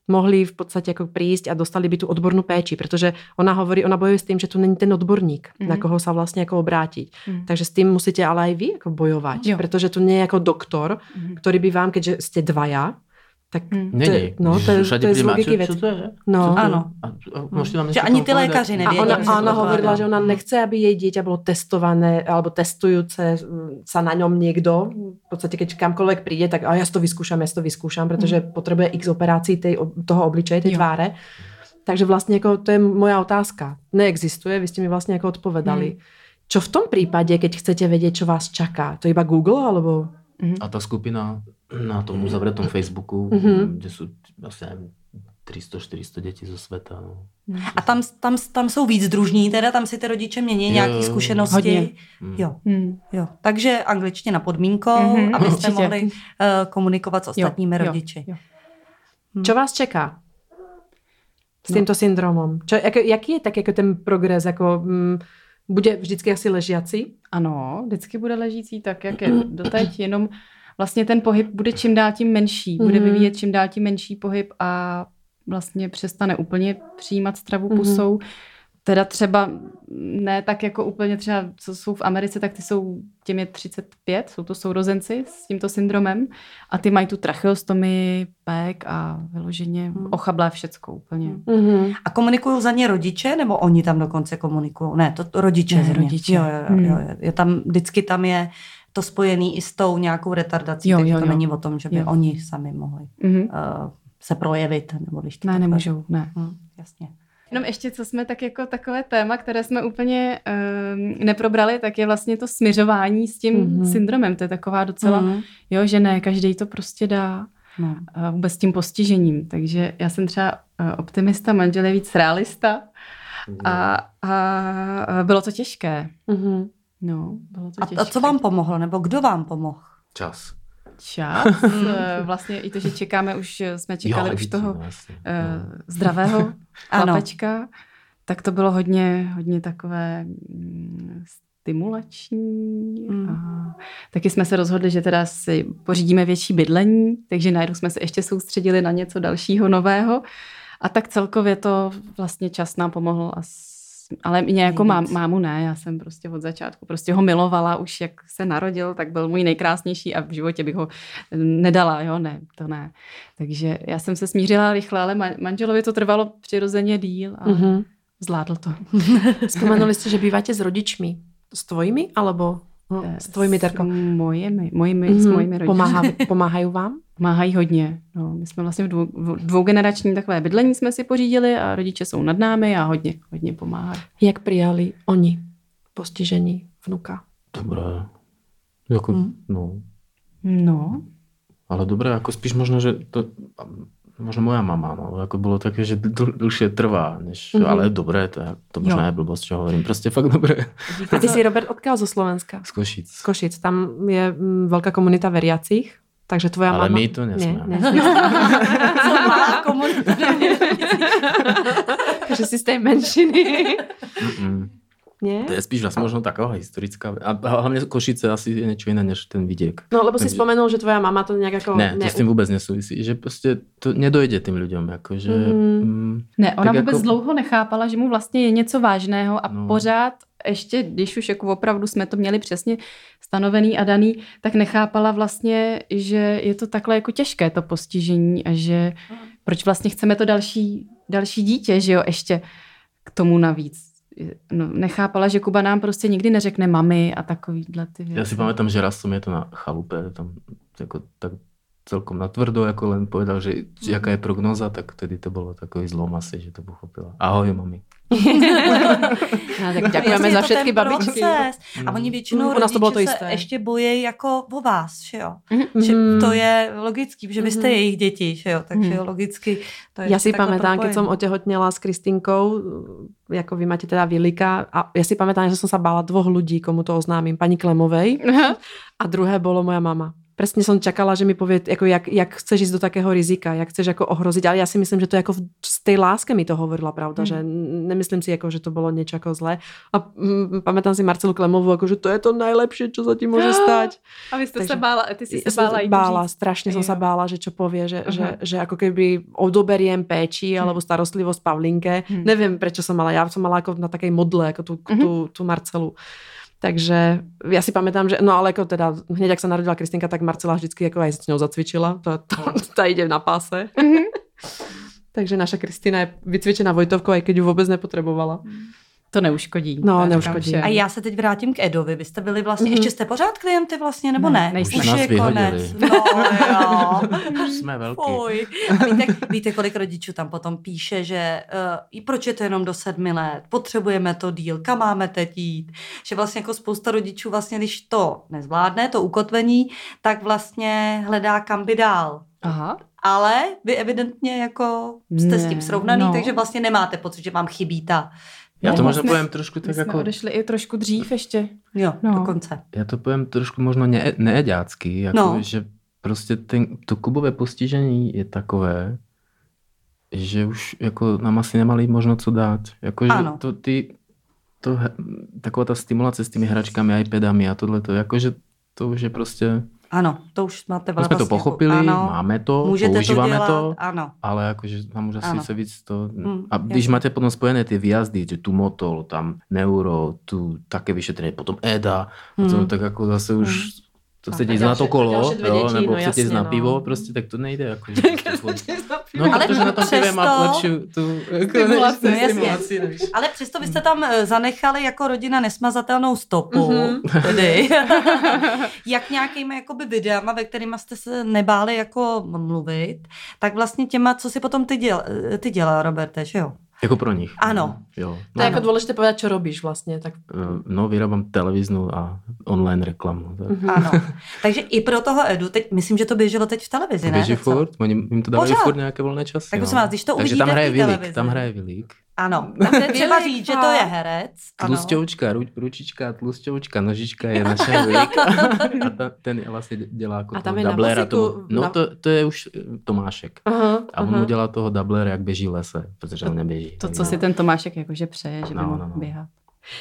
mohli v podstate ako prísť a dostali by tu odbornú péči, pretože ona hovorí, ona bojuje s tým, že tu není ten odborník, mm. na koho sa vlastne ako obrátiť. Mm. Takže s tým musíte ale aj vy ako bojovať, jo. pretože tu nie je ako doktor, mm. ktorý by vám, keďže ste dvaja, tak hmm. to, Není. no, to, je, to je z logiky věc. Co to je? No. Co to ano. A, a že ani ty lékaři nevědí. A ona, ona hovorila, že ona nechce, aby jej dieťa bolo testované alebo testujúce sa na ňom niekto. V podstate, keď kamkoľvek príde, tak a ja si to vyskúšam, ja si to vyskúšam, pretože hmm. potrebuje x operácií tej, toho obličeje, tej jo. tváre. Takže vlastne ako, to je moja otázka. Neexistuje, vy ste mi vlastne ako odpovedali. Hmm. Čo v tom prípade, keď chcete vedieť, čo vás čaká? To iba Google, alebo... A tá skupina na tom uzavretom Facebooku, mm-hmm. kde sú asi 300-400 dětí zo světa. No. A tam, tam, tam jsou víc družní, teda tam si ty rodiče mění nějaké zkušenosti. Hodně. Mm. Jo. Mm. jo. Takže angličtina podmínkou, mm-hmm. abyste Určitě. mohli uh, komunikovat s ostatními jo. rodiči. Jo. Jo. Hmm. Čo vás čeká s no. týmto syndromem? Čo, jak, jaký je tak jako ten progres? Jako, mm, bude vždycky asi ležiaci? Ano, vždycky bude ležící tak, jak je doteď, jenom vlastně ten pohyb bude čím dál tím menší, bude mm vyvíjet čím dál tím menší pohyb a vlastně přestane úplně přijímat stravu mm pusou. Teda třeba ne tak jako úplně třeba, co jsou v Americe, tak ty jsou, těm je 35, jsou to sourozenci s tímto syndromem a ty mají tu tracheostomii, pek a vyloženě mm. ochablé všecko úplně. Mm-hmm. A komunikují za ně rodiče, nebo oni tam dokonce komunikují? Ne, to, rodiče. Ne, rodiče. Jo, jo, jo, jo, je tam, vždycky tam je to spojený i s tou nějakou retardací, jo, takže jo, to jo. není o tom, že by jo. oni sami mohli mm-hmm. uh, se projevit. Nebo když ne, nemůžou, ne. Hm, jasně. Jenom ještě, co jsme tak jako takové téma, které jsme úplně uh, neprobrali, tak je vlastně to směřování s tím mm-hmm. syndromem. To je taková docela, mm-hmm. jo, že ne, každý to prostě dá. No. Uh, vůbec s tím postižením. Takže já jsem třeba uh, optimista, manžel je víc realista mm-hmm. a, a bylo to těžké. Mm-hmm. No, bylo to těžké. A, a co vám pomohlo, nebo kdo vám pomohl? Čas. Čas. Eh, vlastně i to, že čekáme, už jsme čekali jo, už toho vlastně. uh, zdravého chlapečka, tak to bylo hodně, hodně takové mm, stimulační. Mm. A taky jsme se rozhodli, že teda si pořídíme větší bydlení, takže najednou jsme se ještě soustředili na něco dalšího nového. A tak celkově to vlastně čas nám pomohl asi ale mě jako mám, mámu ne, já jsem prostě od začátku prostě ho milovala, už jak se narodil, tak byl můj nejkrásnější a v životě bych ho nedala, jo, ne, to ne. Takže já jsem se smířila rychle, ale manželovi to trvalo přirozeně díl a mm-hmm. zvládl to. Vzpomenuli jste, že býváte s rodičmi, s tvojimi, alebo no, s tvojimi, Terko? S mojimi, mojimi, mm-hmm. s mhm. mojimi rodiči. Pomáhá, pomáhají vám? Pomáhají hodně. No, my jsme vlastně v dvou, takové bydlení jsme si pořídili a rodiče jsou nad námi a hodně, hodně pomáhají. Jak přijali oni postižení vnuka? Dobré. Jako, hmm. no. No. Ale dobré, jako spíš možno, že to, možno moja mama, no, jako bylo také, že dl, dlhšie trvá, než, mm-hmm. ale dobré, to, je, to možná jo. je blbost, čo hovorím, prostě fakt dobré. A ty jsi Robert odkiaľ zo Slovenska? Z Košic. Z Košic, tam je mm, velká komunita veriacich, takže tvoja Ale mama... my to nesme. Ne, ne. Takže si z té menšiny. Nie? To je spíš vlastně možno taková historická. A hlavně Košice asi je něco jiné než ten viděk. No, lebo si vzpomenul, že tvoja mama to nějak jako... Ne, to s tím vůbec nesouvisí. Že prostě to nedojde tím lidem. Jako, že, mm. Mm, ne, ona vůbec jako... dlouho nechápala, že mu vlastně je něco vážného a no. pořád ještě, když už jako opravdu jsme to měli přesně stanovený a daný, tak nechápala vlastně, že je to takhle jako těžké to postižení a že proč vlastně chceme to další, další dítě, že jo, ještě k tomu navíc. No, nechápala, že Kuba nám prostě nikdy neřekne mami a takovýhle ty věci. Já si pamatám, že raz som je to na chalupe, tam jako tak celkom natvrdo, jako len povedal, že jaká je prognoza, tak tedy to bylo takový zlom asi, že to pochopila. Ahoj, mami. no, tak děkujeme za všechny babičky. Proces. A oni většinou mm, to bylo to jisté. se ještě bojí jako o vás, že jo. Mm. Že to je logický, že vy jste mm. jejich děti, že jo, takže mm. logicky to je Já si pamätám, keď jsem otěhotněla s Kristinkou, jako vy máte teda Vilika, a já si pamätám, že jsem se bála dvoch lidí, komu to oznámím, paní Klemovej a druhé bolo moja mama. Presne som čakala, že mi povie, ako jak, jak chceš ísť do takého rizika, jak chceš ako ohroziť, ale ja si myslím, že to je ako v, z tej láske mi to hovorila, pravda, mm. že nemyslím si, ako, že to bolo niečo ako zlé. A mm, pamätám si Marcelu Klemovú, ako, že to je to najlepšie, čo sa ti môže stať. A vy ste Takže, sa bála, ty si sa bála Bála, strašne som sa bála, že čo povie, že, uh-huh. že, že ako keby odoberiem péči alebo starostlivosť Pavlinke. Hmm. Neviem, prečo som mala, ja som mala ako na takej modle, ako tú, uh-huh. tú, tú Marcelu. Takže ja si pamätám, že no ale ako teda hneď, ak sa narodila Kristinka, tak Marcela vždycky ako aj s ňou zacvičila. To, to, to ide na páse. Mm-hmm. Takže naša Kristina je vycvičená Vojtovkou, aj keď ju vôbec nepotrebovala. To neuškodí. No, neuškodí. A já se teď vrátím k Edovi. Vy jste byli vlastně, mm-hmm. ještě jste pořád klienty vlastně, nebo ne? ne? Už nás je konec. No, jo. Už jsme velký. Fuj. A víte, víte, kolik rodičů tam potom píše, že uh, proč je to jenom do sedmi let, potřebujeme to díl, kam máme teď jít. Že vlastně jako spousta rodičů vlastně, když to nezvládne, to ukotvení, tak vlastně hledá kam by dál. Aha. Ale vy evidentně jako jste ne, s tím srovnaný, no. takže vlastně nemáte pocit, že vám chybí ta já to no, možná povím trošku tak my jako... odešli i trošku dřív ještě. Jo, no. dokonce. Já to povím trošku možno ne, neeďácky, jako no. že prostě ten, to kubové postižení je takové, že už jako nám asi nemali možno co dát. Jako, že ano. to ty, to, taková ta stimulace s těmi hračkami, iPadami a tohle, to, jakože to už je prostě ano, to už máte vlastně. jsme to pochopili, jako, ano, máme to, můžete používáme to, dělat, to ano. ale jakože tam už asi ano. se víc to... Hmm, a když jasný. máte potom spojené ty výjazdy, že tu motol, tam neuro, tu také vyšetření, potom EDA, hmm. a to, tak jako zase už hmm to chcete jít na to kolo, jo, nebo no, chcete jít na no. pivo, prostě tak to nejde. Jako, no, ale protože na tom pivě má lepší tu stimulaci. stimulaci než... Ale přesto vy jste tam eh, zanechali jako rodina nesmazatelnou stopu, mm-hmm. tedy, jak nějakými jakoby videama, ve kterými jste se nebáli jako mluvit, tak vlastně těma, co si potom ty, děl, eh, ty dělá, Roberte, že jo? Jako pro nich. Ano. Jo. No, to je jako důležité povedat, co robíš vlastně. Tak... Eh, no, vyrábám televíznu a online reklamu. Tak. Mm-hmm. Ano. Takže i pro toho Edu, teď, myslím, že to běželo teď v televizi, ne? Běží furt, oni jim to dávají furt nějaké volné časy. Tak no. vás, když to Takže tam hraje Vilík, tam hraje Vilík. Ano, tam je třeba říct, že to je herec. Tlusťoučka, ru, ručička, tlusťoučka, nožička je naše Vilík. a ta, ten vlastně dělá jako a tam toho dublera. Tomu, no na... to, to je už eh, Tomášek. Aha, a on aha. mu dělá toho dublera, jak běží lese, protože on neběží. To, co no. si ten Tomášek jakože přeje, že by no, mohl no, no. běhat.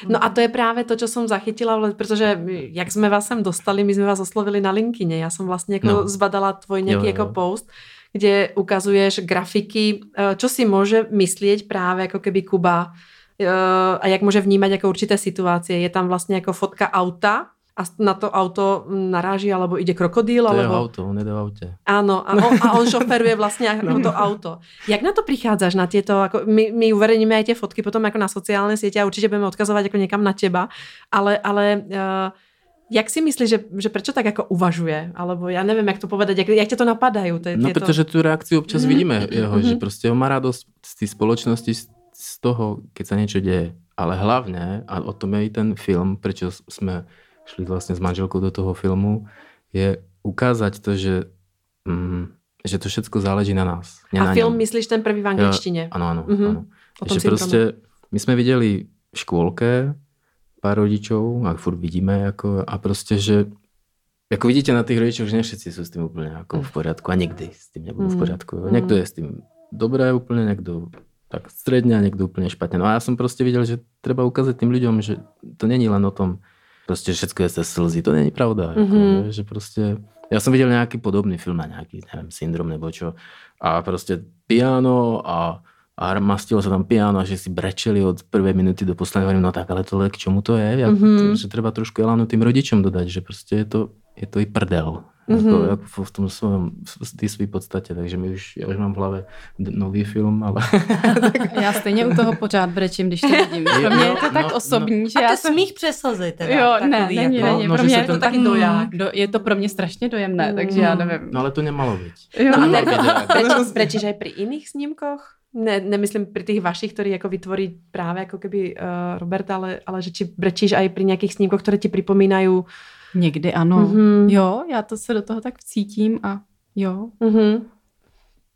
No a to je právě to, co jsem zachytila, protože jak jsme vás sem dostali, my jsme vás oslovili na linkině. Já jsem vlastně jako no. zbadala tvoj nějaký jo, jo. jako post, kde ukazuješ grafiky, eh, čo si může myslieť právě jako keby Kuba eh, a jak může vnímat jako určité situácie. Je tam vlastně jako fotka auta, a na to auto naráží, alebo ide krokodýl. To alebo... je auto, on jde v autě. Áno, a on, a on šoferuje vlastně no. to auto. Jak na to přicházíš na tieto, ako my, my uverejníme aj tie fotky potom jako na sociálne siete a určitě budeme odkazovat jako někam na teba, ale, ale uh, jak si myslíš, že, že prečo tak jako uvažuje? Alebo já nevím, jak to povedať, jak, jak tě to napadají? Ty, no, protože tu reakci občas mm. vidíme jeho, že prostě on má radost z té společnosti, z toho, keď sa niečo deje. Ale hlavně, a o tom je i ten film, prečo jsme šli vlastně s manželkou do toho filmu, je ukázať to, že, mm, že to všetko záleží na nás. a na film ňom. myslíš ten prvý v angličtině? Ano, ano. Mm-hmm. ano. Že prostě my jsme viděli v škôlke pár rodičov a furt vidíme jako, a prostě, že jako vidíte na těch rodičoch, že ne všetci jsou s tím úplně jako v poriadku a někdy s tím nebudou v mm. poriadku. Mm. Někdo je s tím dobré úplně, někdo tak středně a někdo úplně špatně. No a já jsem prostě viděl, že třeba ukázat tým lidem, že to není len o tom, prostě všetko je se slzy, to není pravda. Mm-hmm. Jako, mhm. že, prostě, já jsem viděl nějaký podobný film na nějaký, nevím, syndrom nebo čo a prostě piano a a mastilo sa tam piano a že si brečeli od prvej minuty do poslednej, no tak ale tohle k čomu to je? Ja, mm-hmm. Že treba trošku elánu tým rodičom dodať, že prostě je to, je to i prdel. Mm-hmm. Jako, jako v tom svém, v té své podstatě, takže mi už, já už mám v hlavě nový film, ale... já stejně u toho pořád brečím, když to vidím. Pro mě je to tak no, osobní, no. že a já jsem... smích přeslzy teda. Jo, takový, ne, není, jako... není. No, pro mě je to taky doják. Do, je to pro mě strašně dojemné, mm. takže já nevím. No ale to nemalo být. Jo. No, ne, prečo, brečíš aj pri iných snímkoch? Ne, nemyslím pri tých vašich, ktorí jako vytvorí právě jako keby uh, Robert, ale, ale že či brečíš aj pri nějakých snímkoch, které ti připomínají Někdy ano. Mm-hmm. Jo, já to se do toho tak vcítím a jo. Mm-hmm.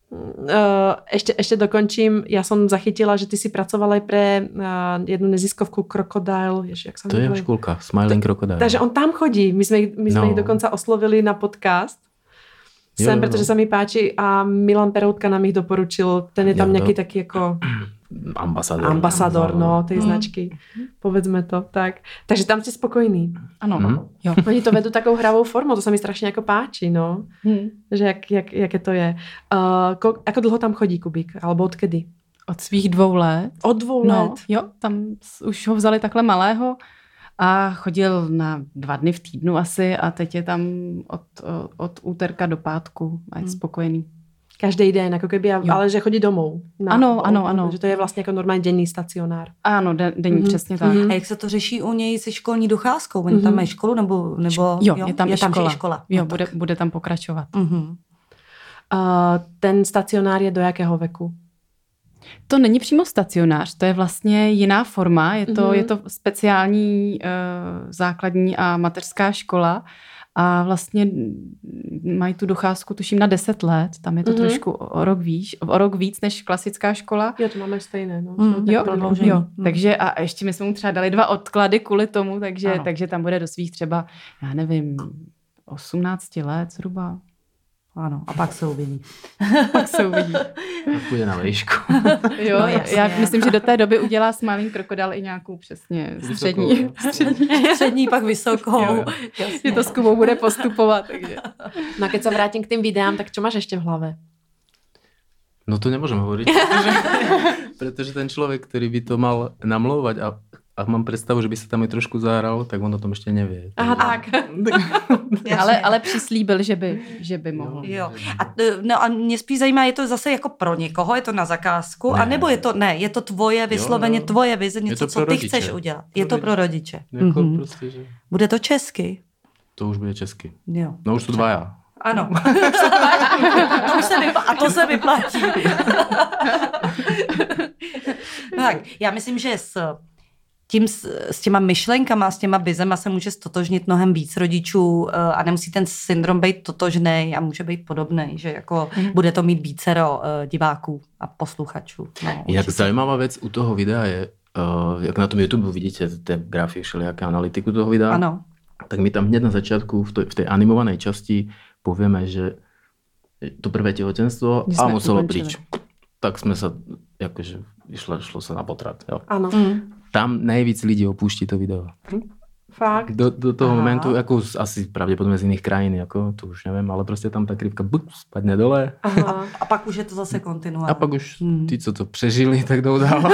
Uh, ešte, ešte dokončím. Ja som zachytila, že ty si pracovala aj pre uh, jednu neziskovku Crocodile. Ježi, jak sa To je školka, Smiling Crocodile. Takže on tam chodí. My sme, ich- my sme No. ich dokonca oslovili na podcast. Jo, Sem, jo, pretože no. sa mi páči a Milan Peroutka nám ich doporučil. Ten je tam Jo, nejaký jo. taký ako Ambasador. ambasador no, tej Mm. značky. Povedzme to. Tak. Takže tam ste spokojní. Ano, Mhm. jo. Oni to vedú takou hravou formou, to sa mi strašne ako páči, no. Hm. Že jak, jak, jaké to je. Uh, ko, ako dlho tam chodí Kubík? Alebo odkedy? Od svých dvou let. Od dvou No, let. jo, tam už ho vzali takhle malého a chodil na dva dny v týdnu asi a teď je tam od, od úterka do pátku a je Hmm. spokojený. Každý den, ako keby, Jo. ale že chodí domů. Ano, ano, ano. Že to je vlastně jako normální denní stacionár. Ano, den, denní, Mhm, přesně tak. mhm. A jak se to řeší u něj se školní docházkou? Oni tam Mhm. mají školu nebo... nebo Jo, je tam, je i tam škola. škola. Jo, No bude, tak. bude tam pokračovat. Mhm. Uh, ten stacionár je do jakého veku? To není přímo stacionář, to je vlastně jiná forma, je to, Mhm. je to speciální uh, základní a mateřská škola a vlastně mají tu docházku tuším na 10 let, tam je to Mhm. trošku o rok, víc, o rok víc než klasická škola. Jo, to máme stejné. No. Mm, jo, Jo, tak prodloužení. jo, Hmm. takže a ještě my jsme mu třeba dali dva odklady kvůli tomu, takže, Ano. takže tam bude do svých třeba, já nevím, 18 let zhruba. Ano, a pak se uvidí. Pak se uvidí. Půjde na vejšku. Jo, No, jasně. já myslím, že do té doby udělá s malým krokodil i nějakou přesně střední. Vysokou, jo. Střední, pak vysokou. Jo. Že to s Kubou bude postupovat. Takže. No a keď sa vrátim k tým videám, tak čo máš ešte v hlave? No to nemôžem hovoriť, pretože, pretože ten človek, ktorý by to mal namlouvať a, a mám predstavu, že by sa tam aj trošku zahral, tak on o tom ešte nevie. Aha, tak. Ale, ale přislíbil, že by, že by mohl. Jo. A, e, no a mě spíš zajímá, je to zase jako pro někoho, je to na zakázku, Ne. a nebo je to, ne, je to tvoje, vysloveně jo. tvoje vize, něco, to co ty rodiče. chceš udělat. Pro Je to pro rodiče. rodiče. Jako Mhm. prostě, že Bude to česky? to už bude česky. Jo. No už sú dvaja. Ano. to už se a to se vyplatí. no tak, já myslím, že s tím, s, s těma myšlenkama, s těma vizema se může stotožnit mnohem víc rodičů eh, a nemusí ten syndrom být totožný a může být podobný, že jako Mhm. bude to mít vícero eh, diváků a posluchačů. No, Jak určitě. zaujímavá vec u toho videa je, uh, jak na tom YouTube vidíte tie grafy, všelijaké analytiku toho videa, Ano. tak my tam hneď na začiatku v, to, v tej animovanej časti povieme, že to prvé tehotenstvo Že a muselo príč. Tak sme sa, akože, išlo, šlo sa na potrat. Jo. Áno. Mm. Tam nejvíc lidí opúští to video. Fakt. Do, do toho Aha. momentu, ako z, asi pravdepodobne z iných krajín, ako, to už neviem, ale prostě tam ta krivka buk, spadne dole Aha. A pak už je to zase kontinuální. a pak už Hmm. tí, co to přežili, tak jdou dál.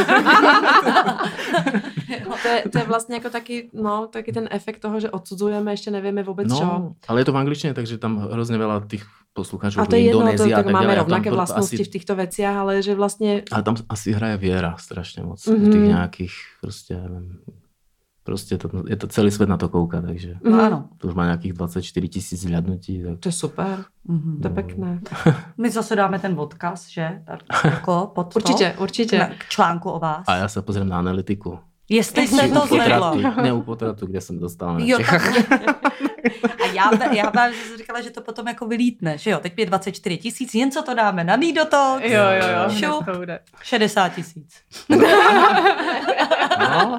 To je, to je vlastně jako taky, no, taky ten efekt toho, že odsudzujeme, ještě nevíme vůbec čo. No, ale je to v angličtině, takže tam hrozně veľa tých posluchačů A to je jedno, to, tak tak máme. A rovnaké vlastnosti asi- v týchto veciach, ale že vlastně Ale tam asi hraje věra strašně moc. Mhm. Mm-hmm. V těch nějakých, prostě, nevím, prostě to, je to celý svět na to kouká, takže No, Mhm. ano. to už má nějakých 24 tisíc zhľadnutí. Tak... to je super, Mhm. to je No. pekné. My zase dáme ten odkaz, že? Tak Jako pod to. Určitě, určitě. K článku o vás. A já se pozriem na analytiku. Jestli se to zvedlo. ne u potratu, kde jsem dostal na Jo, Čechách. A já, já vám říkala, že to potom jako vylítne, že jo, teď je 24 tisíc, jen co to dáme na Nidoto, Jo, jo, jo. šup, to bude. 60 tisíc. No,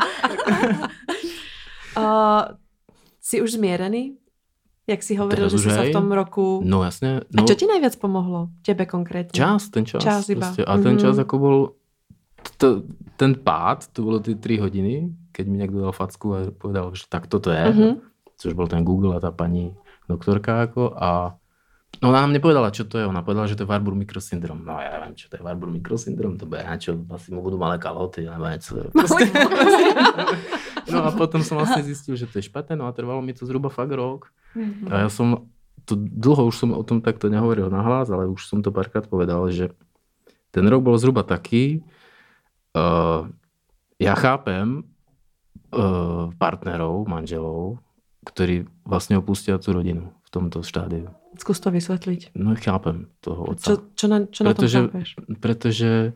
Uh, si už zmierený? Jak si hovoril, že už si sa hej. v tom roku... no jasně. A No, čo ti najviac pomohlo? Tebe konkrétne? Čas, ten čas. Čas iba. Prostě. A ten Mhm. čas jako bol, to, ten pád, to bylo ty 3 hodiny, keď mi někdo dal facku a povedal, že tak toto je, Mhm. což byl ten Google a ta paní doktorka jako a No ona nám nepovedala, čo to je. Ona povedala, že to je Warburg mikrosyndrom. No ja neviem, čo to je Warburg mikrosyndrom. To bude čo, asi mu budú malé kalhoty, alebo niečo. Proste. No a potom som vlastne zistil, že to je špatné, no a trvalo mi to zhruba fakt rok. A ja som, to dlho už som o tom takto nehovoril nahlas, ale už som to párkrát povedal, že ten rok bol zhruba taký, uh, ja chápem uh, partnerov, manželov, ktorí vlastne opustia tú rodinu v tomto štádiu. Skús to vysvetliť. No chápem toho otca. Čo, čo, na, čo na tom chápeš? Pretože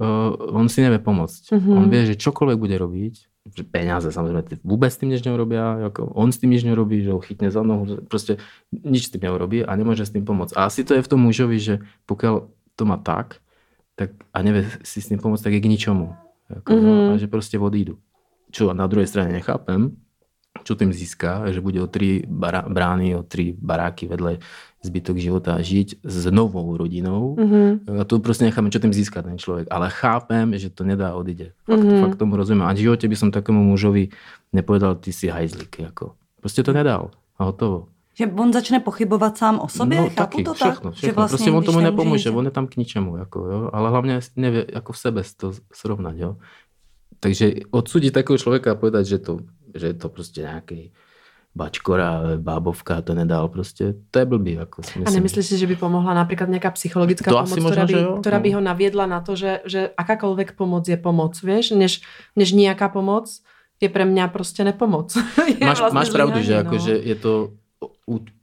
uh, on si nevie pomôcť. Mhm. On vie, že čokoľvek bude robiť, že peniaze samozrejme ty vôbec s tým nič neurobia, ako on s tým nič nerobí, že ho chytne za nohu, že proste nič s tým neurobí a nemôže s tým pomôcť. A asi to je v tom mužovi, že pokiaľ to má tak, tak a nevie si s ním pomôcť, tak je k ničomu. Mhm. mm-hmm. A že proste odídu. Čo na druhej strane nechápem, čo tým získa, že bude o tri bara- brány, o tri baráky vedle zbytok života žiť s novou rodinou. Mhm. A to prostě nechápem, čo tým získa ten človek. Ale chápem, že to nedá odíde. Fakt, Mhm. fakt tomu rozumiem. A v živote by som takému mužovi nepovedal, ty si hajzlik. Jako. Prostě to nedal. A hotovo. Že on začne pochybovat sám o sobě, no, chápu taky, to všechno, tak? všechno. Že vlastně, prostě on tomu nemůže nepomůže, nic- on je tam k ničemu, jako, jo? ale hlavně nevie, jako v sebe to srovnať. Jo? Takže odsudit takového člověka a povedať, že, to, že je to prostě nějaký bačkora, bábovka, to nedal prostě, to je blbý. Jako, si A myslím. nemyslíš si, že by pomohla napríklad nejaká psychologická To pomoc, ktorá, možno, by, jo, ktorá by no. ho naviedla na to, že, že akákoľvek pomoc je pomoc, vieš, než, než nejaká pomoc je pre mňa prostě nepomoc. Je Máš, vlastne máš pravdu, že, jako, no. že je to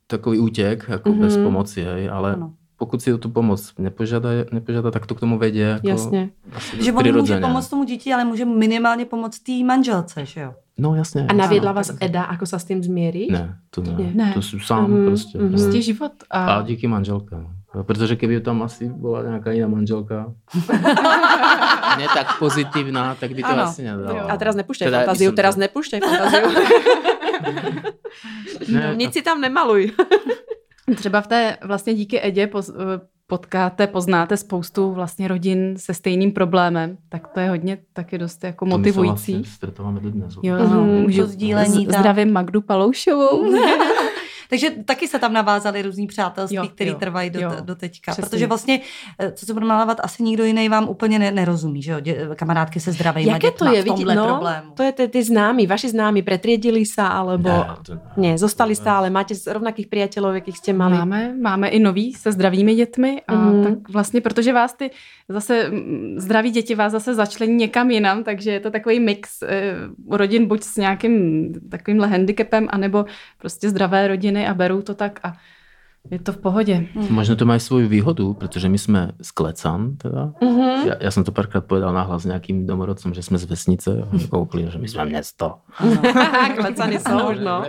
takový útěk jako Mhm. bez pomoci, hej, ale Ano. pokud si o tu pomoc nepožádá, nepožádá tak to k tomu vedě jako Jasně. asi Že on může pomoct tomu dítě, ale může minimálně pomoct té manželce, že jo? No jasně. A naviedla Áno, vás tak- Eda, ako sa s tým zmierí? Ne, to ne. Ne. To jsou sám Mhm, prostě. mhm. Prostě život. A, A díky manželka. Protože kdyby tam asi byla nějaká jiná manželka, ne tak pozitivná, tak by to Ano. asi nedala. A teraz nepúšťaj Teda by fantáziu, som teraz to- nepúšťaj fantáziu. Ne, Nic si tam nemaluj. Třeba v té vlastně díky Edě poz, potkáte, poznáte spoustu vlastně rodin se stejným problémem, tak to je hodně taky dost jako to my se motivující. Vlastně dodnes. Jo, Mhm. můžu To sdílení. Zdravím Magdu Paloušovou. Takže taky se tam navázaly různý přátelství, které trvají do, jo. do teďka. Přesně. Protože vlastně, eh, co se budu nalávat, asi nikdo jiný vám úplně ne, nerozumí, že jo? Dě, kamarádky se zdravejma Jaké to je? v tomhle no, problému. to je ty, ty známi, vaši známi, pretriedili sa, alebo... Ne, to ne. Zostali stále, máte z rovnakých priateľov, jakých ste mali. Máme, máme i nový se zdravými dětmi a mm. tak vlastně, protože vás ty zase zdraví děti vás zase začlení někam jinam, takže je to takový mix eh, rodin buď s nějakým takovýmhle handicapem, anebo prostě zdravé rodiny a berou to tak a je to v pohodě. Možno to má svoju výhodu, protože my jsme z Klecan, teda. Mhm. Já, já jsem to párkrát povedal nahlas nějakým domorodcom, že jsme z vesnice a koukli, že my jsme město. Klecany jsou, no.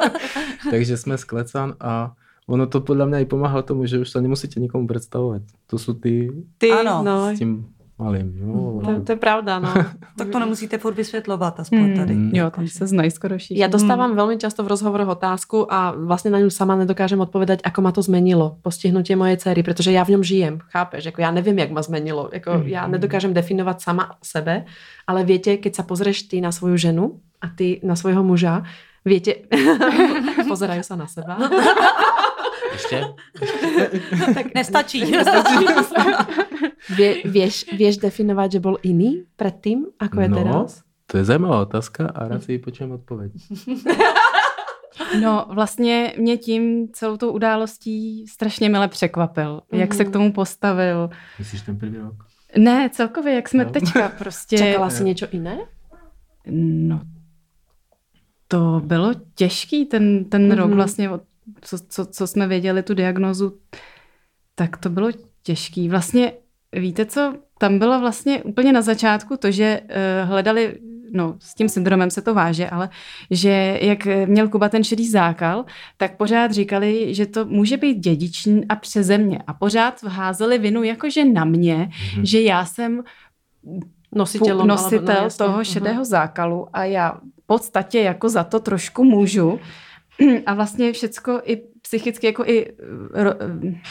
Takže jsme z Klecan a ono to podle mě i pomáhá tomu, že už se nemusíte nikomu představovat. To jsou ty Ty, Ano. no. s tím malým. No, To, to je pravda, no. Tak to nemusíte furt vysvětlovat, aspoň Mm, tady. jo, tam se znají skoro všichni. Ja dostávam veľmi často v rozhovoroch otázku a vlastne na ňu sama nedokážem odpovedať, ako ma to zmenilo, postihnutie mojej dcery, pretože ja v ňom žijem, chápeš? Jako ja neviem, jak ma zmenilo. Jako ja nedokážem definovať sama sebe, ale viete, keď sa pozrieš ty na svoju ženu a ty na svojho muža, viete, pozerajú sa na seba. Ještě? Tak nestačí. Vie, vieš, vieš definovať, že bol iný predtým, ako je no, teraz? to je zajímavá otázka a rád si ji počujem odpověď. No vlastně mě tím celou tou událostí strašně mile překvapil, mm. jak se k tomu postavil. Myslíš ten první rok? Ne, celkově, jak jsme No. teďka prostě... Čakala si niečo iné? No, to bylo těžký ten, ten Mhm. rok vlastně, od- co, co, co jsme věděli, tu diagnozu, tak to bylo těžký. Vlastně, víte co, tam bylo vlastně úplně na začátku to, že uh, hledali, no s tím syndromem se to váže, ale že jak měl Kuba ten šedý zákal, tak pořád říkali, že to může být dědičný a přeze mě. A pořád házeli vinu jakože na mě, Mhm. že já jsem nositel no, jasne. toho Mhm. šedého zákalu a já v podstatě jako za to trošku můžu. A vlastně všecko i psychicky, jako i ro,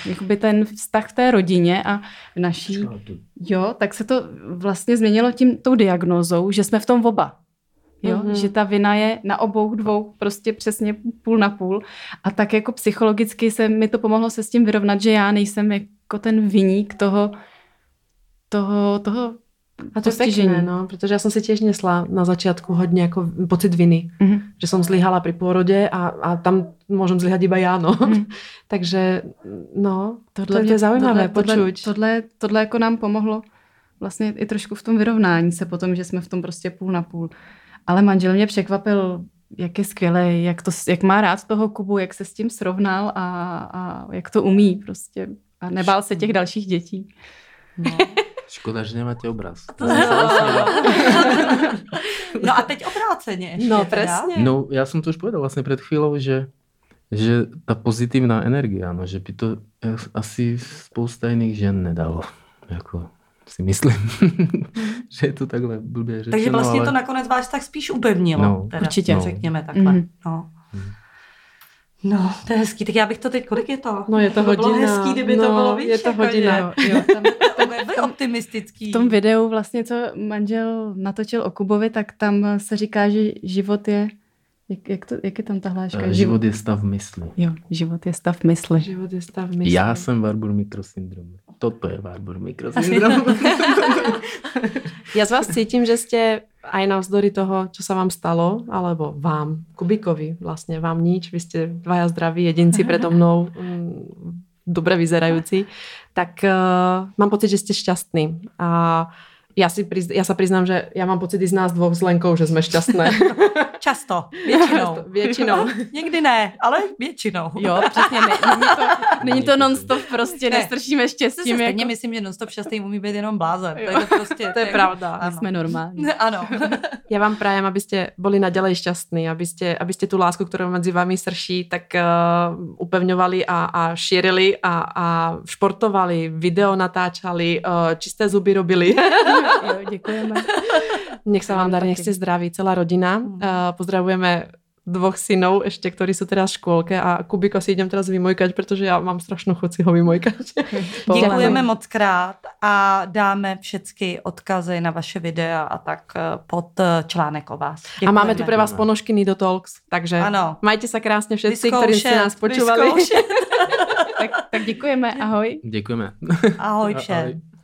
jakoby ten vztah v té rodině a naší, jo, tak se to vlastně změnilo tím tou diagnózou, že jsme v tom oba. Jo, Mhm. že ta vina je na obou dvou prostě přesně půl na půl. A tak jako psychologicky se mi to pomohlo se s tím vyrovnat, že já nejsem jako ten viník toho, toho, toho A to je pekné, no, pretože ja som si tiež nesla na začiatku hodne ako pocit viny, Mhm. že som zlyhala pri pôrode a, a tam môžem zlyhať iba ja, no. Mhm. Takže, no, Tohle, to, je zaujímavé tohle, počuť. Tohle, tohle jako nám pomohlo vlastně i trošku v tom vyrovnání se potom, že jsme v tom prostě půl na půl. Ale manžel mě překvapil, jak je skvělý, jak, to, jak má rád toho Kubu, jak se s tím srovnal a, a jak to umí prostě. A nebál se těch dalších dětí. No. Škoda, že nemáte obraz. no a teď obráceně ještě No, teda. presne. No, já jsem to už povedal vlastně před chvílou, že že ta pozitivná energie, ano, že by to asi spousta jiných žen nedalo. Jako si myslím, že je to takhle blbě řečeno. Takže vlastně ale... to nakonec vás tak spíš upevnilo. No, teda, určitě. No. Řekněme takhle. Mm. No. Hmm. No, to je hezký. Tak já bych to teď, kolik je to? No je to, to hodina. Bylo hezký, kdyby no, to bylo víc. Je to jako hodina. Jo, tam, tam je vy optimistický. V tom videu vlastně, co manžel natočil o Kubovi, tak tam se říká, že život je jak, jak, to, jak je tam ta hláška? Uh, život je stav mysli. Jo, život je stav mysli. Život je stav mysli. Já jsem Warburg mikrosyndrom. Toto je Warburg mikrosyndrom. Já z vás cítím, že jste aj navzdory toho, čo sa vám stalo, alebo vám, Kubikovi, vlastne vám nič, vy ste dvaja zdraví jedinci predo mnou, mm, dobre vyzerajúci, tak uh, mám pocit, že ste šťastní. A já, si já se přiznám, že já mám pocit i z nás dvoch s Lenkou, že jsme šťastné. Často, většinou. většinou. Někdy ne, ale většinou. Jo, přesně. Ne, není to, není to non-stop prostě, ne. nestršíme štěstím. Stejně jako... myslím, že non-stop šťastný umí být jenom blázen. To je, to prostě, to je pravda. Ano. My jsme normální. Ano. Já vám prajem, abyste boli naďalej šťastní, abyste, abyste tu lásku, kterou mezi vámi srší, tak uh, upevňovali a, a šírili a, a športovali, video natáčali, uh, čisté zuby robili. jo, děkujeme. Nech sa vám darí, nech ste zdraví, celá rodina. Uh, pozdravujeme dvoch synov ešte, ktorí sú teraz v škôlke a Kubiko si idem teraz vymojkať, protože já mám strašnou chuť si ho vymojkať. Děkujeme moc krát a dáme všechny odkazy na vaše videa a tak pod článek o vás. Děkujeme. A máme tu pre vás ponožky Nido Talks, takže ano. majte sa krásne všetci, ktorí ste nás počúvali. tak, tak děkujeme, ahoj. Děkujeme. Ahoj všem. Ahoj.